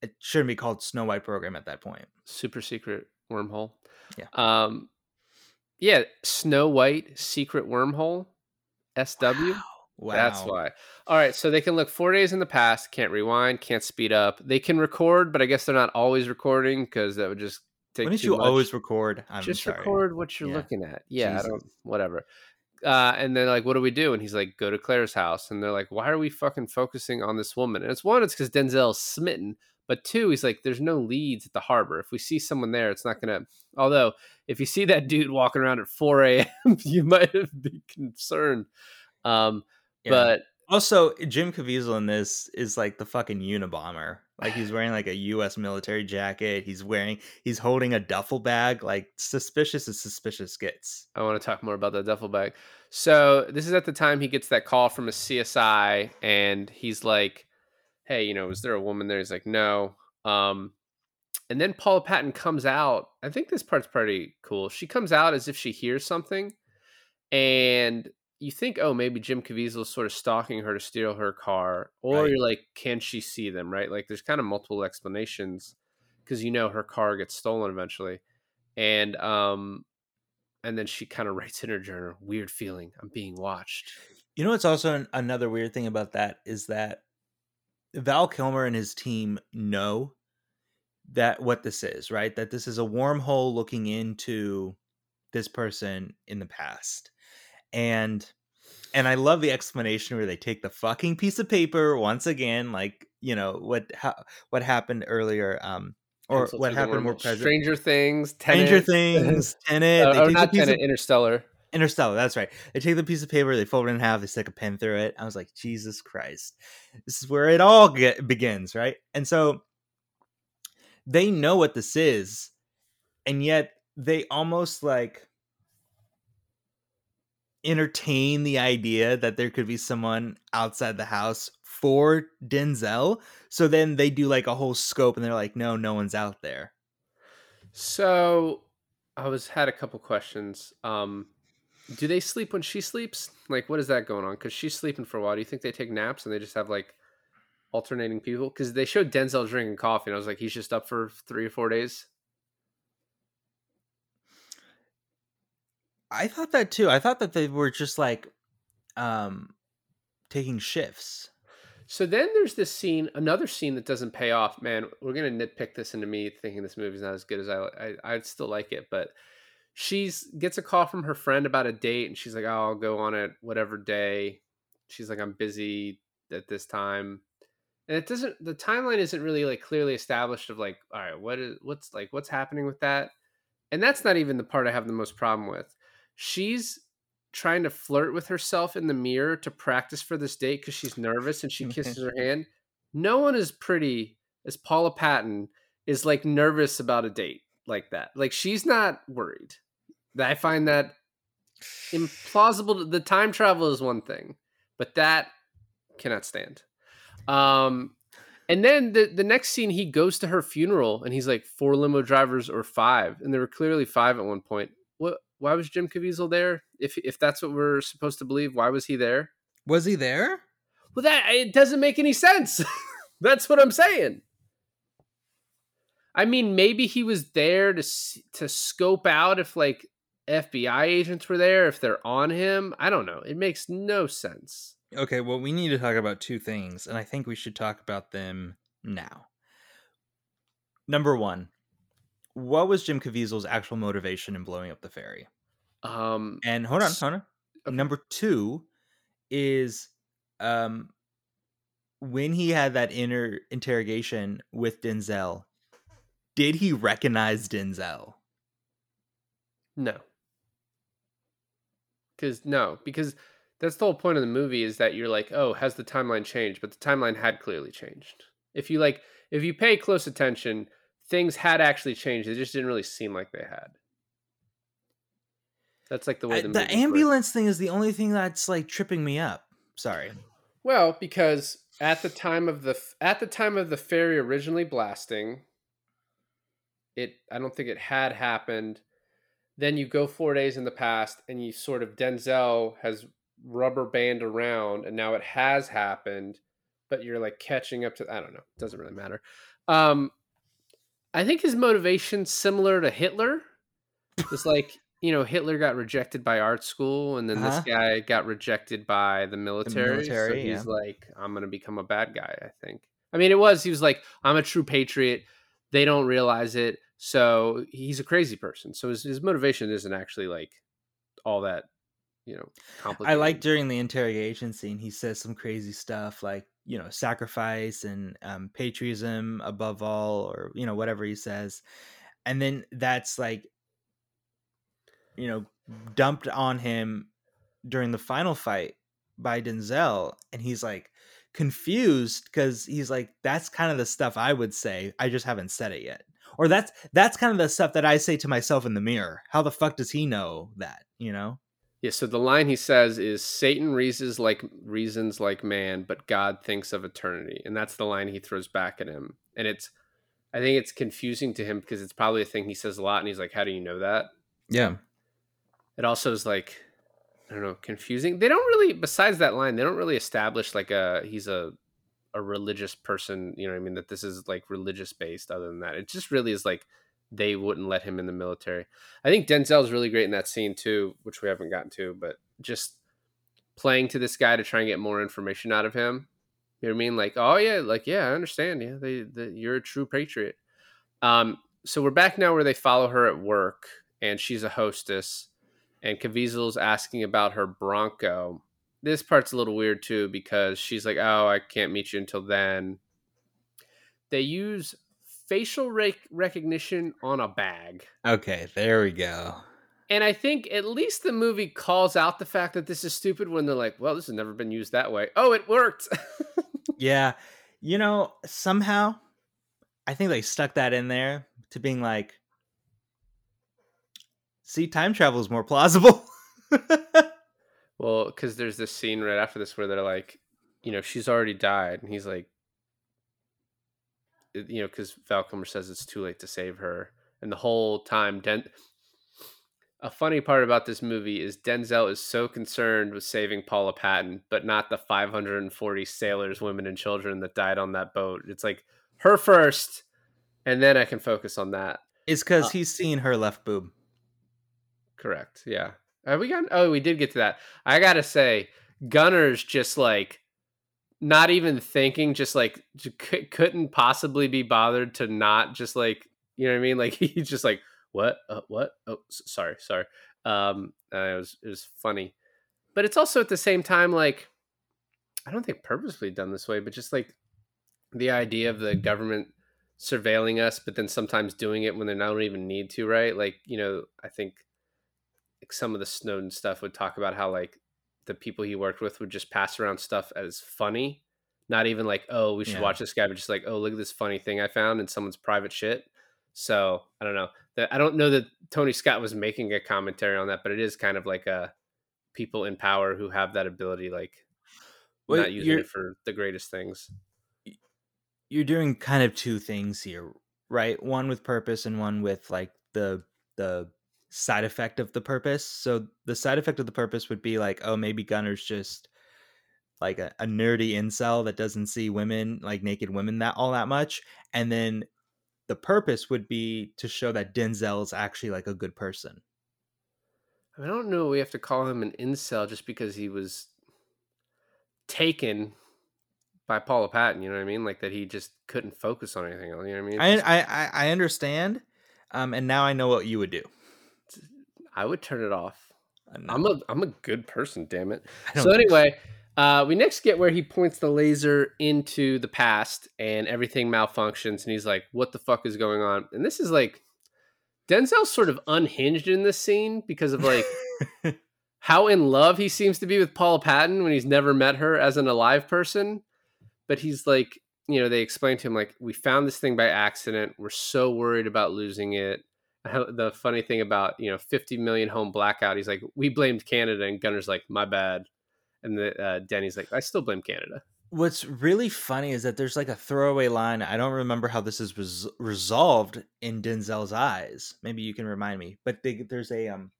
it shouldn't be called Snow White program at that point. Super secret wormhole. Yeah. Um yeah, Snow White secret wormhole. SW. Wow. That's why. All right, so they can look four days in the past, can't rewind, can't speed up. They can record, but I guess they're not always recording because that would just take. Wouldn't you much. always record? I'm just sorry. record what you're Yeah. looking at? Yeah, I don't. Whatever. Uh, and then like, what do we do? And he's like, go to Claire's house, and they're like, why are we fucking focusing on this woman? And it's one, it's because Denzel's smitten, but two, he's like, there's no leads at the harbor. If we see someone there, it's not gonna. Although, if you see that dude walking around at 4 a.m., you might be concerned. Um, Yeah. but Also, Jim Caviezel in this is like the fucking Unabomber. Like he's wearing like a U.S. military jacket. He's wearing, he's holding a duffel bag. Like suspicious as suspicious gets. I want to talk more about that duffel bag. So this is at the time he gets that call from a CSI, and he's like, "Hey, you know, is there a woman there?" He's like, "No." Um, and then Paula Patton comes out. I think this part's pretty cool. She comes out as if she hears something, and you think, "Oh, maybe Jim Caviezel's sort of stalking her to steal her car," or Right. you're like, "Can she see them?" Right? Like, there's kind of multiple explanations because you know her car gets stolen eventually, and um, and then she kind of writes in her journal, "Weird feeling, I'm being watched." You know what's also an, another weird thing about that is that Val Kilmer and his team know that what this is, right? That this is a wormhole looking into this person in the past. And and I love the explanation where they take the fucking piece of paper once again, like, you know, what ha- what happened earlier um or what happened more present. Stranger Things, Stranger Things, Tenet, or not piece of- Tenet, Interstellar. Interstellar, that's right. They take the piece of paper, they fold it in half, they stick a pen through it. I was like, Jesus Christ. This is where it all get, begins, right? And so they know what this is, and yet they almost like entertain the idea that there could be someone outside the house for Denzel. So then they do like a whole scope and they're like, no, no one's out there. So I was had a couple questions. Um, do they sleep when she sleeps? Like, what is that going on? Because she's sleeping for a while. Do you think they take naps and they just have like alternating people? Because they showed Denzel drinking coffee, and I was like, he's just up for three or four days. I thought that too. I thought that they were just like um taking shifts. So then there's this scene, another scene that doesn't pay off. Man, we're gonna nitpick this into me thinking this movie's not as good as I, I I'd still like it, but she's gets a call from her friend about a date, and she's like, "Oh, I'll go on it whatever day." She's like, "I'm busy at this time," and it doesn't. The timeline isn't really like clearly established of like, all right, what is what's like what's happening with that, and that's not even the part I have the most problem with. She's trying to flirt with herself in the mirror to practice for this date because she's nervous and she mm-hmm. kisses her hand. No one is pretty as Paula Patton is like nervous about a date like that. Like she's not worried. I find that implausible. The time travel is one thing, but that cannot stand. Um, and then the the next scene, he goes to her funeral and he's like four limo drivers or five, and there were clearly five at one point. What? Why was Jim Caviezel there? If if that's what we're supposed to believe, why was he there? Was he there? Well, that it doesn't make any sense. That's what I'm saying. I mean, maybe he was there to s- to scope out if like FBI agents were there, if they're on him. I don't know. It makes no sense. Okay, well, we need to talk about two things, and I think we should talk about them now. Number one, what was Jim Caviezel's actual motivation in blowing up the ferry? Um, And hold on, hold on. okay. Number two is um when he had that inner interrogation with Denzel, did he recognize Denzel? no, because no, because that's the whole point of the movie is that you're like, oh, has the timeline changed? But the timeline had clearly changed. If you like, if you pay close attention, things had actually changed. It just didn't really seem like they had. That's like the way I- the, the movies work. ambulance thing is the only thing that's like tripping me up. Sorry. Well, because at the time of the at the time of the ferry originally blasting, it I don't think it had happened. Then you go four days in the past, and you sort of Denzel has rubber band around, and now it has happened, but you're like catching up to. I don't know. It doesn't really matter. Um, I think his motivation similar to Hitler. It's like you know Hitler got rejected by art school, and then Uh-huh. this guy got rejected by the military. so military, he's yeah. like, I'm gonna become a bad guy. I think. I mean, it was he was like, I'm a true patriot. They don't realize it, so he's a crazy person. So his, his motivation isn't actually like all that, you know, complicated. I like during the interrogation scene, he says some crazy stuff like, you know, sacrifice and um, patriotism above all, or, you know, whatever he says. And then that's like, you know, dumped on him during the final fight by Denzel. And he's like confused because he's like, that's kind of the stuff I would say. I just haven't said it yet. Or that's that's kind of the stuff that I say to myself in the mirror. How the fuck does he know that? You know? Yeah, so the line he says is Satan reasons like reasons like man, but God thinks of eternity. And that's the line he throws back at him. And it's I think it's confusing to him because it's probably a thing he says a lot and he's like, How do you know that? Yeah. It also is like I don't know, confusing. They don't really besides that line, they don't really establish like a he's a a religious person, you know I mean, that this is like religious based other than that. It just really is like they wouldn't let him in the military. I think Denzel's really great in that scene too, which we haven't gotten to, but just playing to this guy to try and get more information out of him. You know what I mean? Like, oh yeah, like yeah, I understand. Yeah, they, they you're a true patriot. Um, so we're back now where they follow her at work, and she's a hostess, and Caviezel's asking about her Bronco. This part's a little weird too because she's like, "Oh, I can't meet you until then." They use facial rec- recognition on a bag. Okay, there we go. And I think at least the movie calls out the fact that this is stupid when they're like, well, this has never been used that way. Oh, it worked. Yeah. You know, somehow I think they stuck that in there to being like see time travel is more plausible. well, because there's this scene right after this where they're like, you know, she's already died. And he's like, you know, because Val Kilmer says it's too late to save her. And the whole time, Den- a funny part about this movie is Denzel is so concerned with saving Paula Patton, but not the 540 sailors, women, and children that died on that boat. It's like her first, and then I can focus on that. it's cuz Uh, he's seen her left boob. Correct. Yeah. Have we got? Oh, we did get to that. I gotta say, Gunner's just like not even thinking, just like c- couldn't possibly be bothered to not just like you know what I mean. Like he's just like what, uh, what? Oh, sorry, sorry. Um, uh, it was it was funny, but it's also at the same time like I don't think purposefully done this way, but just like the idea of the government surveilling us, but then sometimes doing it when they don't even need to, right? Like, you know, I think some of the Snowden stuff would talk about how like the people he worked with would just pass around stuff as funny, not even like, oh, we should Yeah. watch this guy, but just like, oh, look at this funny thing I found in someone's private shit. So I don't know. That I don't know that Tony Scott was making a commentary on that, but it is kind of like a people in power who have that ability, like Well, not using it for the greatest things. You're doing kind of two things here, right? One with purpose and one with like the the side effect of the purpose. So the side effect of the purpose would be like, oh, maybe Gunner's just like a, a nerdy incel that doesn't see women like naked women that all that much. And then the purpose would be to show that Denzel is actually like a good person. I don't know. We have to call him an incel just because he was taken by Paula Patton. You know what I mean? Like that he just couldn't focus on anything. else, You know what I mean? I, just- I I I understand, um, and now I know what you would do. I would turn it off. I'm a I'm a good person. Damn it. So anyway, uh, we next get where he points the laser into the past and everything malfunctions, and he's like, "What the fuck is going on?" And this is like Denzel's sort of unhinged in this scene because of like how in love he seems to be with Paula Patton when he's never met her as an alive person. But he's like, you know, they explain to him like, "We found this thing by accident. We're so worried about losing it." the funny thing about you know 50 million home blackout. He's like, we blamed Canada, and Gunner's like, my bad, and the uh, Denny's like, I still blame Canada. What's really funny is that there's like a throwaway line. I don't remember how this is res- resolved in Denzel's eyes. Maybe you can remind me. But they, there's a um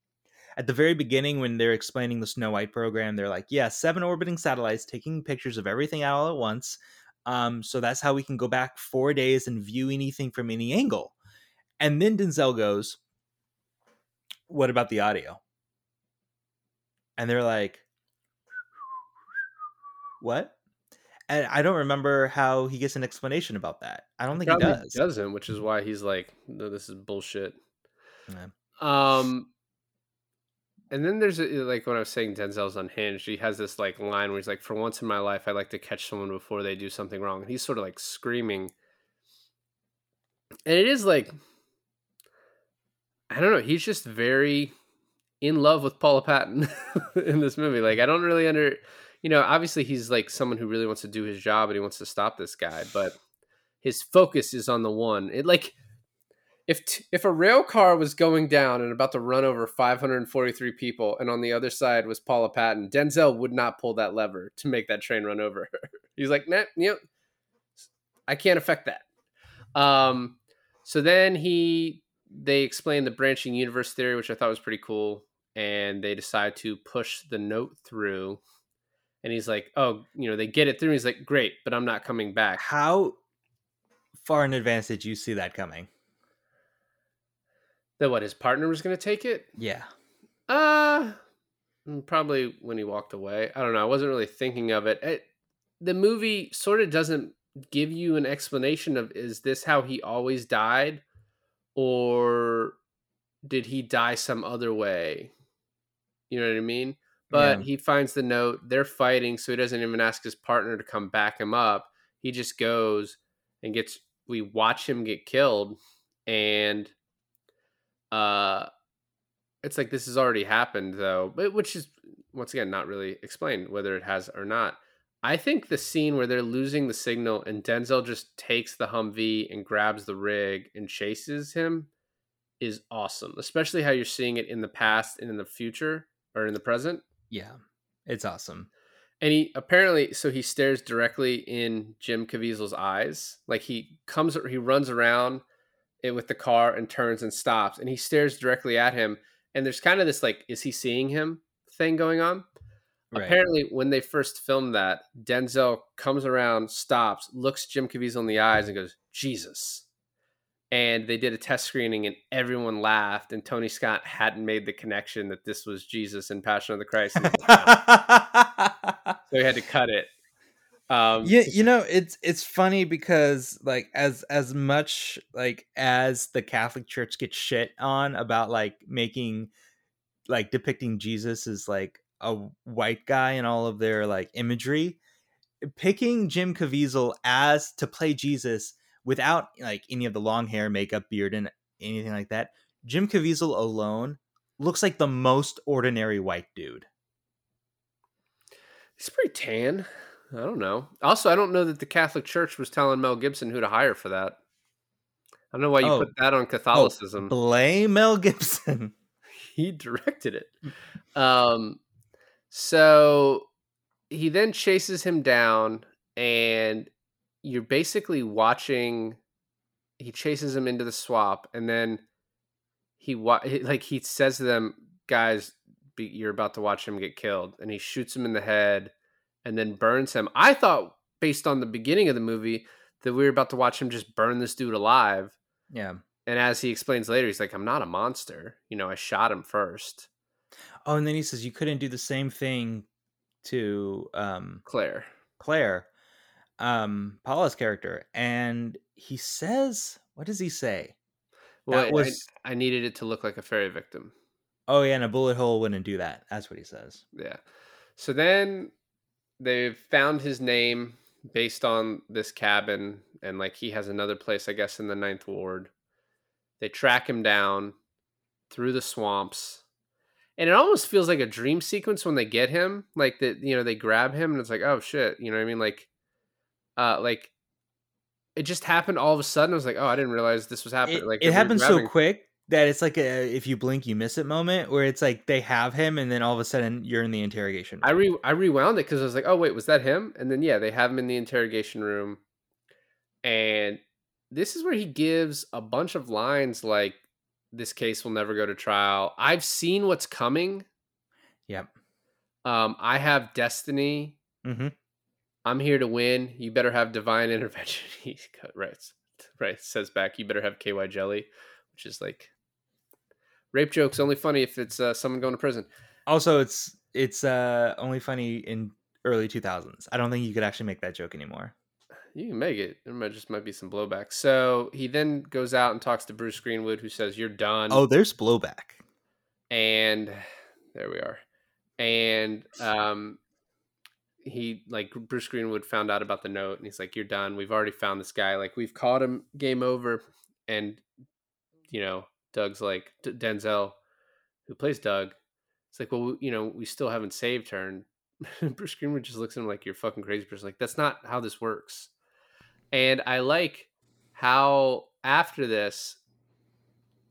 at the very beginning when they're explaining the Snow White program, they're like, "Yeah, seven orbiting satellites taking pictures of everything all at once. Um, so that's how we can go back four days and view anything from any angle." And then Denzel goes, "What about the audio?" And they're like, "What?" And I don't remember how he gets an explanation about that. I don't think he does. doesn't, which is why he's like, no, this is bullshit. Yeah. Um, and then there's a, like when I was saying Denzel's unhinged. He has this like line where he's like, "For once in my life, I like to catch someone before they do something wrong." And he's sort of like screaming, and it is like, I don't know. He's just very in love with Paula Patton in this movie. Like, I don't really under, you know, obviously he's like someone who really wants to do his job and he wants to stop this guy, but his focus is on the one. It like if t- if a rail car was going down and about to run over 543 people, and on the other side was Paula Patton, Denzel would not pull that lever to make that train run over her. He's like, nah, know, I can't affect that. Um, so then he they explain the branching universe theory, which I thought was pretty cool, and they decide to push the note through. And he's like, oh, you know, they get it through. He's like, great, but I'm not coming back. How far in advance did you see that coming? That what his partner was going to take it? Yeah. Uh mm, probably when he walked away. I don't know. I wasn't really thinking of it. it the movie sort of doesn't give you an explanation of is this how he always died or did he die some other way? You know what I mean? But Yeah. he finds the note, they're fighting, so he doesn't even ask his partner to come back him up. He just goes and gets we watch him get killed and uh it's like this has already happened though but which is once again not really explained whether it has or not i think the scene where they're losing the signal and denzel just takes the humvee and grabs the rig and chases him is awesome especially how you're seeing it in the past and in the future or in the present Yeah. It's awesome. and he apparently so he stares directly in Jim Caviezel's eyes. Like he comes he runs around it with the car and turns and stops and he stares directly at him and there's kind of this like is he seeing him thing going on. Right. Apparently when they first filmed that, Denzel comes around, stops, looks Jim Caviezel in the eyes and goes, "Jesus." And they did a test screening and everyone laughed and Tony Scott hadn't made the connection that this was Jesus in Passion of the Christ. And he's like, "No." so he had to cut it. Um, yeah, you know, it's it's funny because like as as much like as the Catholic Church gets shit on about like making like depicting Jesus as like a white guy and all of their like imagery, picking Jim Caviezel as to play Jesus without like any of the long hair, makeup, beard, and anything like that, Jim Caviezel alone looks like the most ordinary white dude. he's pretty tan. I don't know. Also, I don't know that the Catholic Church was telling Mel Gibson who to hire for that. I don't know why you Oh. put that on Oh, Catholicism. blame Mel Gibson. he directed it. Um, so he then chases him down, and you're basically watching. He chases him into the swamp, and then he like he says to them, "Guys, be, you're about to watch him get killed," and he shoots him in the head, and then burns him. I thought, based on the beginning of the movie, that we were about to watch him just burn this dude alive. yeah. And as he explains later, he's like, "I'm not a monster. You know, I shot him first. Oh, and then he says you couldn't do the same thing to um Claire." Claire, um Paula's character, and he says, "What does he say?" Well, That I- was- I, needed it to look like a ferry victim. Oh yeah, and a bullet hole wouldn't do that. That's what he says. Yeah. So then they've found his name based on this cabin, and like he has another place, I guess, in the Ninth Ward. They track him down through the swamps, and it almost feels like a dream sequence when they get him. Like that, you know, they grab him, and it's like, oh shit, you know what I mean? Like, uh, like it just happened all of a sudden. I was like, oh, I didn't realize this was happening. It, like it happened so quick that it's like a if you blink you miss it moment where it's like they have him and then all of a sudden you're in the interrogation I re I rewound it because I was like, oh wait, was that him? And then yeah, they have him in the interrogation room, and this is where he gives a bunch of lines like, "This case will never go to trial. I've seen what's coming. Yep. Um, I have destiny. hmm I'm here to win. You better have divine intervention." he cut- right, right says back, "You better have KY jelly," which is like rape jokes only funny if it's uh, someone going to prison. Also, it's it's uh only funny in early 2000s. I don't think you could actually make that joke anymore. You can make it. There might just might be some blowback. So he then goes out and talks to Bruce Greenwood, who says, "You're done." Oh, there's blowback. and there we are. And um, he like Bruce Greenwood found out about the note, and he's like, "You're done. We've already found this guy. Like we've caught him. Game over." And you know, Doug's like D- Denzel, who plays Doug. It's like, well, you know, we still haven't saved her. And Bruce Greenwood just looks at him like you're fucking crazy person. Like that's not how this works. And I like how after this,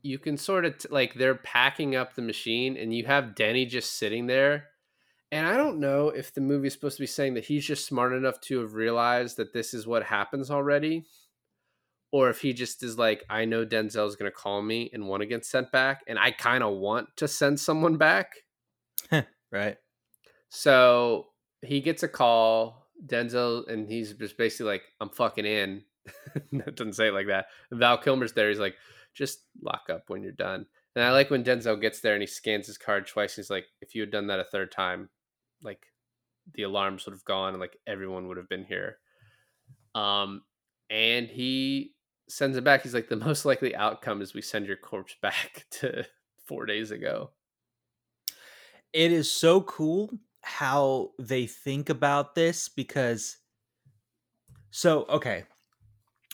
you can sort of t- like they're packing up the machine, and you have Denny just sitting there. And I don't know if the movie is supposed to be saying that he's just smart enough to have realized that this is what happens already, or if he just is like, I know Denzel's going to call me and want to get sent back, and I kind of want to send someone back. Right. So he gets a call, Denzel, and he's just basically like, I'm fucking in. that doesn't say it like that. Val Kilmer's there. He's like, just lock up when you're done. And I like when Denzel gets there and he scans his card twice. He's like, if you had done that a third time, like the alarms would have gone and like everyone would have been here. Um, and he sends it back. He's like, the most likely outcome is we send your corpse back to four days ago. It is so cool how they think about this because so okay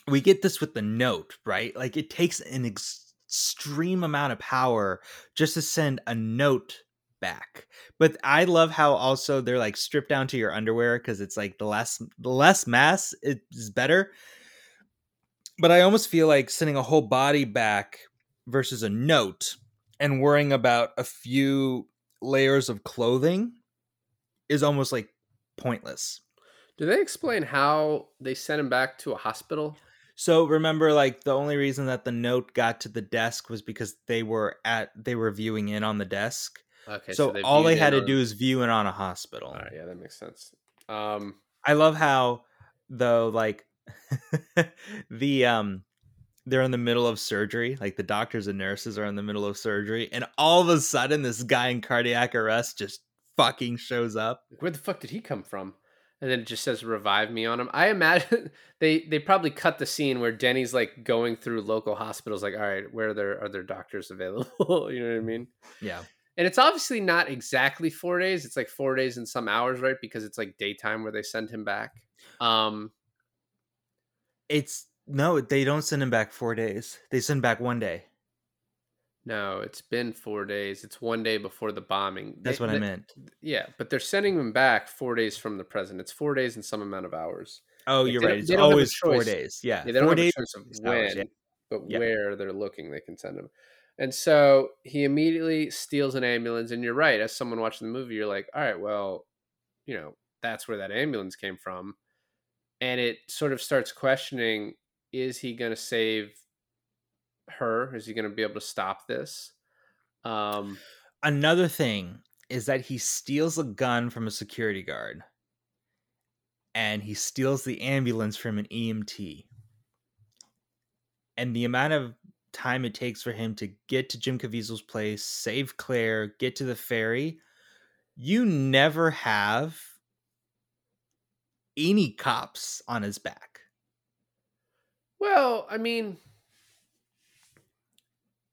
we get this with the note right? Like it takes an ex- extreme amount of power just to send a note back. But i love how also they're like stripped down to your underwear because it's like the less the less mass is better. But i almost feel like sending a whole body back versus a note and worrying about a few layers of clothing is almost like pointless. Do they explain how they sent him back to a hospital? So remember like the only reason that the note got to the desk was because they were at they were viewing in on the desk. Okay, so all they had to on- do is view in on a hospital. All right, yeah, that makes sense. Um, I love how though like the um they're in the middle of surgery, like the doctors and nurses are in the middle of surgery, and all of a sudden this guy in cardiac arrest just fucking shows up. where the fuck did he come from? And then it just says "revive me" on him. I imagine they they probably cut the scene where Denny's like going through local hospitals, like, all right, where are there are there doctors available? you know what I mean? Yeah. And it's obviously not exactly four days. It's like four days and some hours, right? Because it's like daytime where they send him back. Um, It's no, they don't send him back 4 days. They send back 1 day. No, it's been four days. It's one day before the bombing. That's They- what I they- meant. Yeah, but they're sending them back four days from the present. It's four days and some amount of hours. Oh, Like, you're right. It's they don't have a always 4 days. Yeah. Yeah, they 4 don't have days. a choice of when, hours, yeah. but Yeah. where they're looking, they can send them. And so he immediately steals an ambulance. And you're right, as someone watching the movie, you're like, all right, well, you know, that's where that ambulance came from. And it sort of starts questioning is he going to save her? Is he going to be able to stop this? Um, Another thing is that he steals a gun from a security guard and he steals the ambulance from an EMT. And the amount of time it takes for him to get to Jim Caviezel's place, save Claire, get to the ferry, you never have any cops on his back. Well, I mean,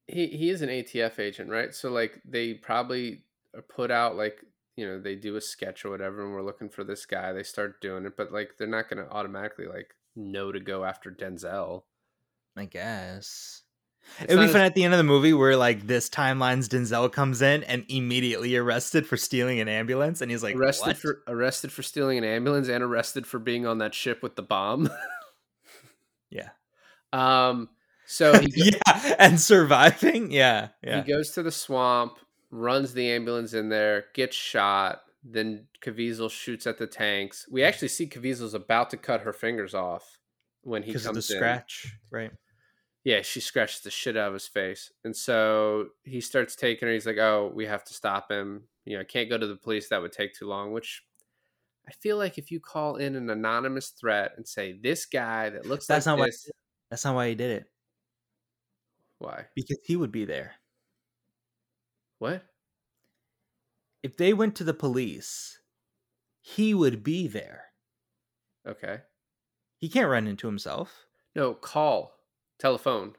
he he is an ATF agent, right? So like they probably uh, put out like you know they do a sketch or whatever, and we're looking for this guy. They start doing it, but like they're not going to automatically like know to go after Denzel. I guess. It's It'd be fun as- at the end of the movie where like this timeline's Denzel comes in and immediately arrested for stealing an ambulance, and he's like arrested "What?" for arrested for stealing an ambulance and arrested for being on that ship with the bomb. yeah. um, So yeah, and surviving. Yeah, yeah. he goes to the swamp, runs the ambulance in there, gets shot. Then Caviezel shoots at the tanks. We mm. actually see Caviezel's about to cut her fingers off when he comes of the in. scratch, right? Yeah, she scratched the shit out of his face. And so he starts taking her. He's like, oh, we have to stop him. You know, I can't go to the police. That would take too long, which I feel like if you call in an anonymous threat and say, this guy that looks That's like not why. this. That's not why he did it. Why? Because he would be there. What? If they went to the police, he would be there. Okay. He can't run into himself. No, call. Telephone.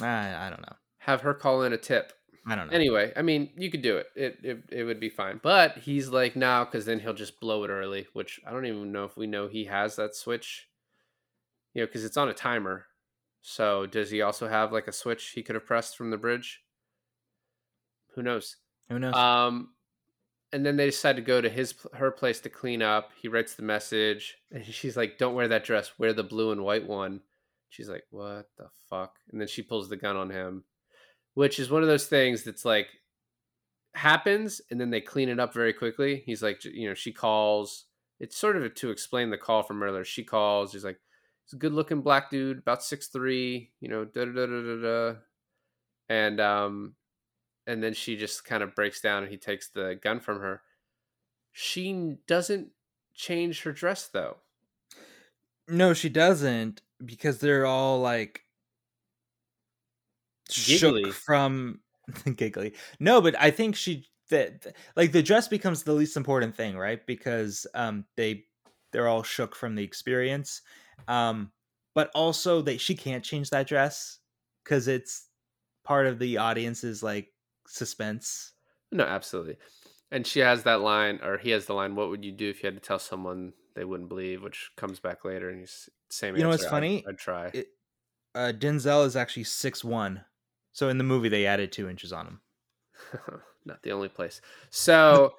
I, I don't know. Have her call in a tip. I don't know. Anyway, I mean, you could do it. It it, it would be fine. But he's like, now, because then he'll just blow it early, which I don't even know if we know he has that switch. You know, because it's on a timer. So does he also have like a switch he could have pressed from the bridge? Who knows? Who knows? Um, and then they decide to go to his her place to clean up. He writes the message, and she's like, "Don't wear that dress. Wear the blue and white one." She's like, "What the fuck?" And then she pulls the gun on him, which is one of those things that's like happens, and then they clean it up very quickly. He's like, you know, she calls. It's sort of to explain the call from earlier. She calls. He's like, "He's a good-looking black dude, about six three. You know, da da da da da." da. And um, and then she just kind of breaks down and he takes the gun from her. She doesn't change her dress though. no, she doesn't because they're all like Giggly. shook from giggly. No, but I think she that like the dress becomes the least important thing, right? Because um they they're all shook from the experience. Um but also that she can't change that dress cuz it's part of the audience's like suspense. No, absolutely. And she has that line, or he has the line, "What would you do if you had to tell someone they wouldn't believe?" Which comes back later, and he's same. You know what's answer, I'd- funny? I'd, try. It- Uh Denzel is actually six one. So in the movie they added 2 inches on him. Not the only place. So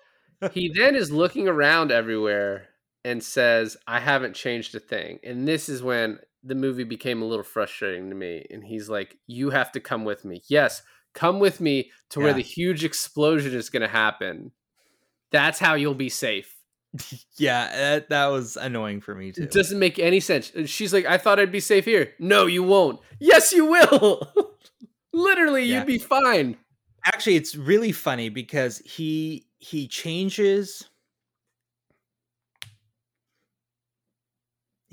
he then is looking around everywhere and says, I haven't changed a thing. And this is when the movie became a little frustrating to me. And he's like, You have to come with me. Yes, come with me to where the huge explosion is going to happen. That's how you'll be safe. Yeah, that, that was annoying for me too. It doesn't make any sense. She's like, I thought I'd be safe here. No, you won't. Yes, you will. Literally, Yeah. you'd be fine. actually it's really funny because he he changes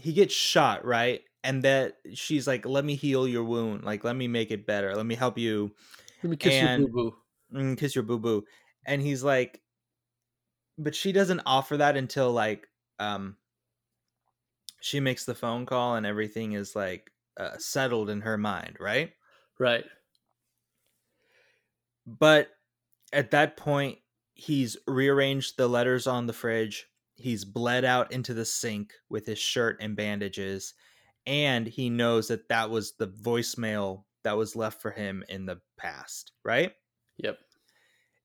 he gets shot right? And that she's like let me heal your wound. Like let me make it better. Let me help you Let me kiss And- your boo boo. mm, kiss your boo boo and he's like but she doesn't offer that until like um she makes the phone call and everything is like uh, settled in her mind right? Right. but at that point he's rearranged the letters on the fridge he's bled out into the sink with his shirt and bandages and he knows that that was the voicemail that was left for him in the past right Yep.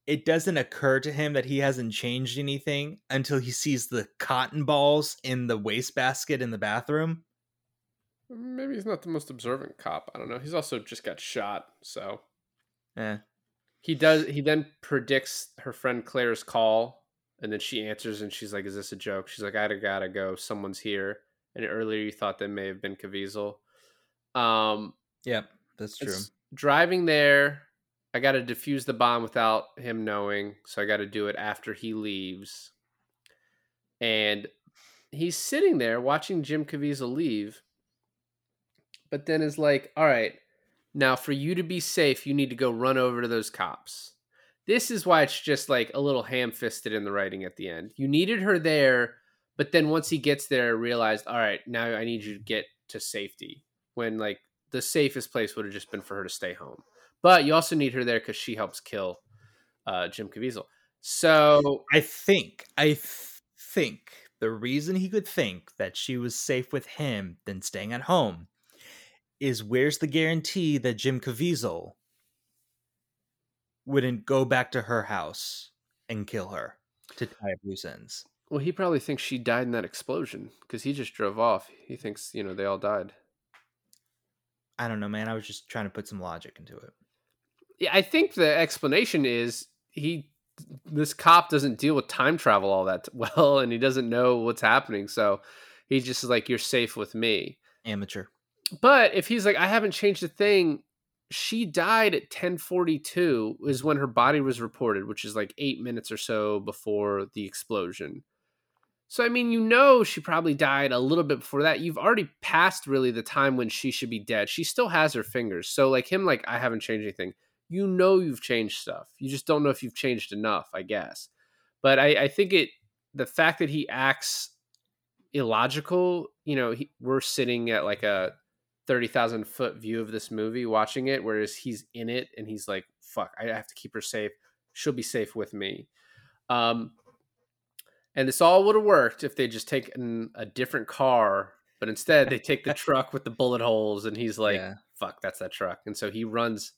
it doesn't occur to him that he hasn't changed anything until he sees the cotton balls in the wastebasket in the bathroom Maybe he's not the most observant cop. I don't know. He's also just got shot, so eh. he does. He then predicts her friend Claire's call, and then she answers, and she's like, "Is this a joke?" She's like, "I gotta go. Someone's here." And earlier you thought that may have been Caviezel. Um, yep that's true driving there. I got to defuse the bomb without him knowing, so I got to do it after he leaves. And he's sitting there watching Jim Caviezel leave, but then is like, "All right, now for you to be safe, you need to go run over to those cops." This is why it's just like a little ham-fisted in the writing at the end. You needed her there, but then once he gets there, realized, "All right, now I need you to get to safety." When like the safest place would have just been for her to stay home. But you also need her there because she helps kill uh, Jim Caviezel. So I think, I th- think the reason he could think that she was safe with him than staying at home is where's the guarantee that Jim Caviezel wouldn't go back to her house and kill her to tie up loose ends? Well, he probably thinks she died in that explosion because he just drove off. He thinks, you know, they all died. I don't know, man. I was just trying to put some logic into it. Yeah, I think the explanation is he this cop doesn't deal with time travel all that well and he doesn't know what's happening. So he's just like you're safe with me. Amateur. But if he's like I haven't changed a thing, she died at 1042 is when her body was reported, which is like 8 minutes or so before the explosion. So I mean, you know she probably died a little bit before that. You've already passed really the time when she should be dead. She still has her fingers. So like him like I haven't changed anything you know you've changed stuff. You just don't know if you've changed enough, I guess. But I, I think it the fact that he acts illogical, you know, he, we're sitting at like a 30,000 foot view of this movie watching it, whereas he's in it and he's like, fuck, I have to keep her safe. She'll be safe with me. Um, and this all would have worked if they just taken a different car, but instead they take the truck with the bullet holes and he's like, Yeah. fuck, that's that truck. And so he runs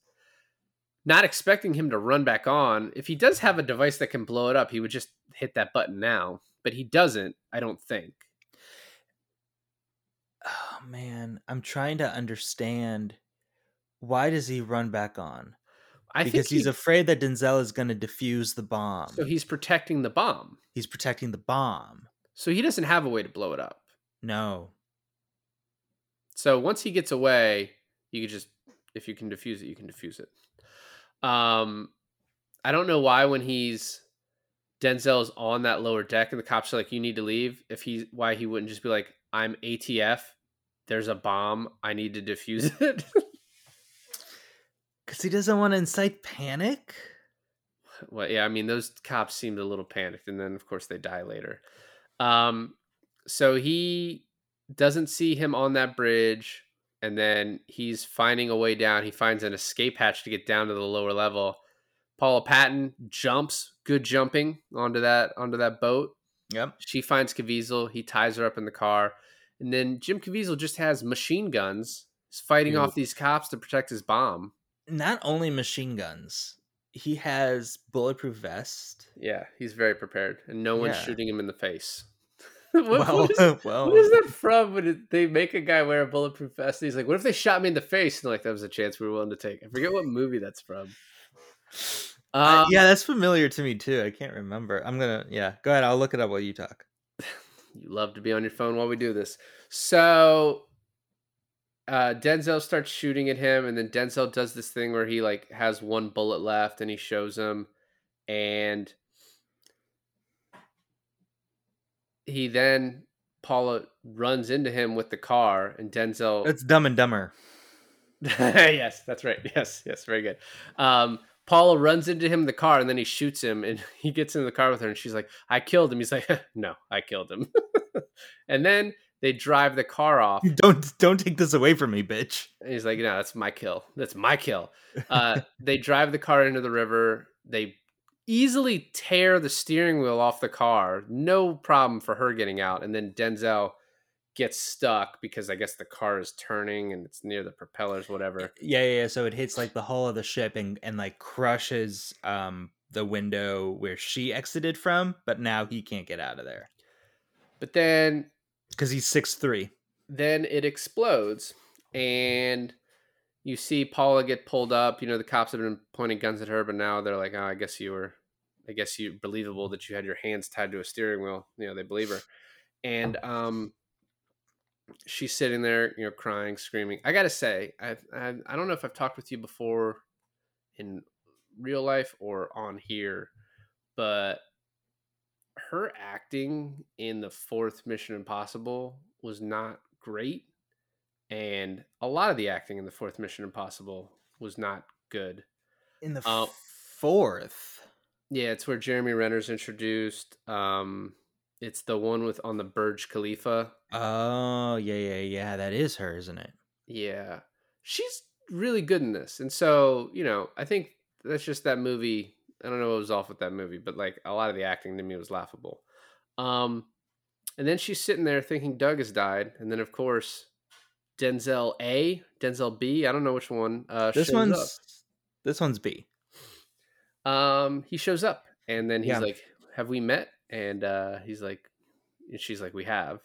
not expecting him to run back on. If he does have a device that can blow it up, he would just hit that button now. But he doesn't, I don't think. Oh man, I'm trying to understand why does he run back on? I because think he's afraid that Denzel is going to defuse the bomb. so he's protecting the bomb. he's protecting the bomb. So he doesn't have a way to blow it up. No. So once he gets away, you can just if you can defuse it, you can defuse it. Um I don't know why when he's Denzel's on that lower deck and the cops are like, you need to leave. If he why he wouldn't just be like, I'm ATF, there's a bomb, I need to defuse it. Cuz he doesn't want to incite panic? well, yeah, I mean those cops seemed a little panicked, and then of course they die later. Um, so he doesn't see him on that bridge, and then he's finding a way down. He finds an escape hatch to get down to the lower level. Paula Patton jumps, good jumping onto that onto that boat. Yep. She finds Caviezel. He ties her up in the car, and then Jim Caviezel just has machine guns. He's fighting Dude. off these cops to protect his bomb. Not only machine guns, he has bulletproof vest. Yeah, he's very prepared, and no one's Yeah. shooting him in the face. what, well, what is, well, what is that from? When it, they make a guy wear a bulletproof vest, and he's like, "What if they shot me in the face?" And like, that was a chance we were willing to take. I forget what movie that's from. Uh, Um, yeah, that's familiar to me too. I can't remember. I'm gonna. Yeah, go ahead. I'll look it up while you talk. You love to be on your phone while we do this. So uh, Denzel starts shooting at him, and then Denzel does this thing where he like has one bullet left, and he shows him, and he then Paula runs into him with the car, and Denzel. It's Dumb and Dumber. yes, that's right. Yes, yes, very good. Um, Paula runs into him in the car, and then he shoots him, and he gets in the car with her, and she's like, "I killed him." He's like, "No, I killed him." and then they drive the car off. Don't don't take this away from me, bitch. And he's like, "No, that's my kill. That's my kill." Uh, they drive the car into the river. They easily tear the steering wheel off the car. No problem for her getting out. And then Denzel gets stuck because I guess the car is turning and it's near the propellers, whatever. Yeah, yeah. yeah, So it hits like the hull of the ship and and like crushes um the window where she exited from, but now he can't get out of there But then because he's six three. then it explodes and you see Paula get pulled up. You know, the cops have been pointing guns at her, but now they're like, oh, I guess you were, I guess you believable that you had your hands tied to a steering wheel. You know, they believe her. And um, she's sitting there, you know, crying, screaming. I got to say, I've, I, I don't know if I've talked with you before in real life or on here, but her acting in the fourth Mission Impossible was not great. And a lot of the acting in the fourth Mission Impossible was not good. In the Uh, fourth. Yeah, it's where Jeremy Renner's introduced. Um, it's the one with on the Burj Khalifa. Oh yeah, yeah, yeah. That is her, isn't it? Yeah, she's really good in this, and so you know, I think that's just that movie. I don't know what was off with that movie, but like a lot of the acting to me was laughable. Um, and then she's sitting there thinking Doug has died, and then of course Denzel A, Denzel B, I don't know which one. Uh, This one's up. this one's B. um he shows up and then he's Yeah. like have we met and uh he's like and she's like we have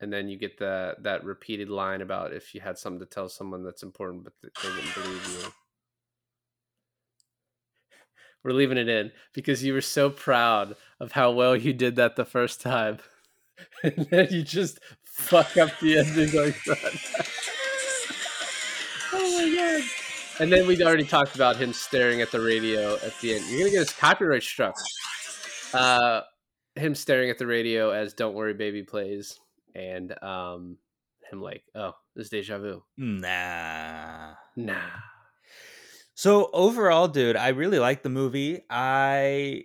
and then you get the that repeated line about if you had something to tell someone that's important, but they didn't believe you. We're leaving it in because you were so proud of how well you did that the first time, and then you just fuck up the ending like that. oh my god! And then we'd already talked about him staring at the radio at the end. You're gonna get his copyright struck. Uh, him staring at the radio as "Don't Worry, Baby" plays, and um, him like, "Oh, this is deja vu." Nah. Nah. So overall, dude, I really like the movie. I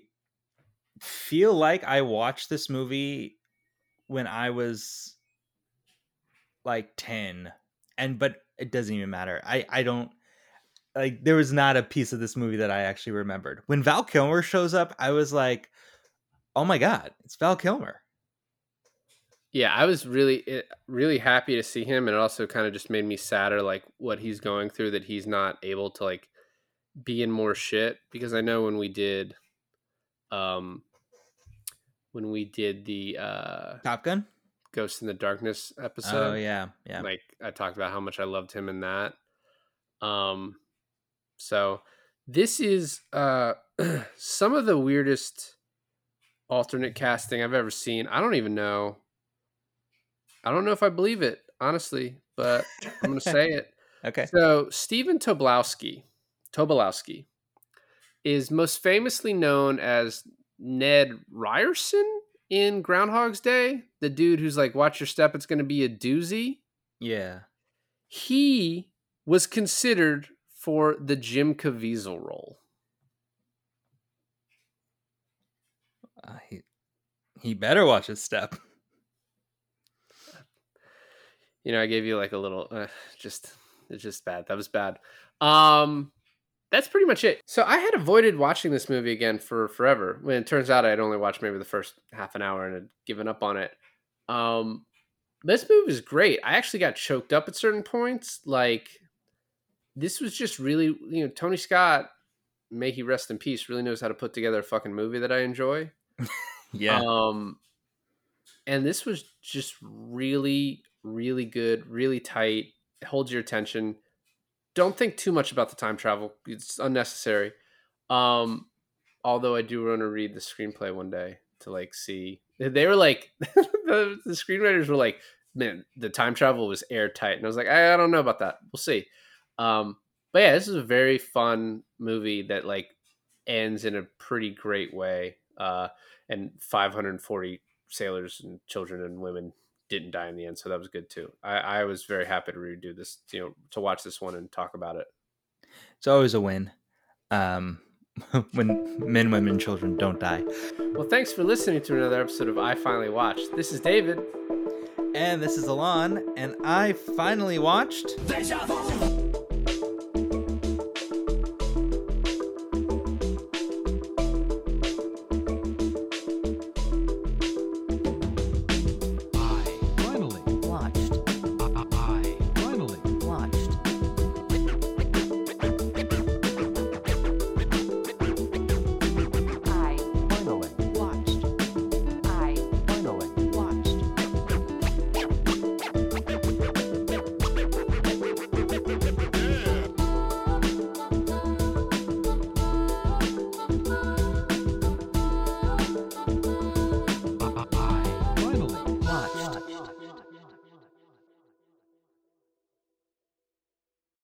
feel like I watched this movie when I was like 10. And but it doesn't even matter. I I don't like there was not a piece of this movie that I actually remembered. When Val Kilmer shows up, I was like, "Oh my god, it's Val Kilmer." Yeah, I was really, eh, really happy to see him, and it also kind of just made me sadder, like what he's going through, that he's not able to like be in more shit. Because I know when we did, um, when we did the uh, Top Gun? Ghost in the Darkness episode, oh yeah, yeah. like I talked about how much I loved him in that. Um, so this is uh some of the weirdest alternate casting I've ever seen. I don't even know. I don't know if I believe it, honestly, but I'm gonna say it. okay. So Stephen Tobolowsky, Tobolowsky, is most famously known as Ned Ryerson in Groundhog's Day, the dude who's like, "Watch your step, it's gonna be a doozy." Yeah. He was considered for the Jim Caviezel role. Uh, he he better watch his step. You know, I gave you like a little, uh, just it's just bad. That was bad. Um, that's pretty much it. So I had avoided watching this movie again for forever. When it turns out I'd only watched maybe the first half an hour and had given up on it. Um, this movie is great. I actually got choked up at certain points. Like this was just really, you know, Tony Scott, may he rest in peace, really knows how to put together a fucking movie that I enjoy. Yeah. Um, and this was just really, really good, really tight. Holds your attention. Don't think too much about the time travel; it's unnecessary. Um, although I do want to read the screenplay one day to like see. They were like, the, the screenwriters were like, "Man, the time travel was airtight," and I was like, "I, I don't know about that. We'll see." Um, but yeah, this is a very fun movie that like ends in a pretty great way. Uh, and 540 sailors and children and women didn't die in the end, so that was good too. I, I was very happy to redo this, you know, to watch this one and talk about it. it's always a win. Um when men, women, and children don't die. Well, thanks for listening to another episode of I Finally Watched. This is David. And this is Alon, and I finally watched Deja vu.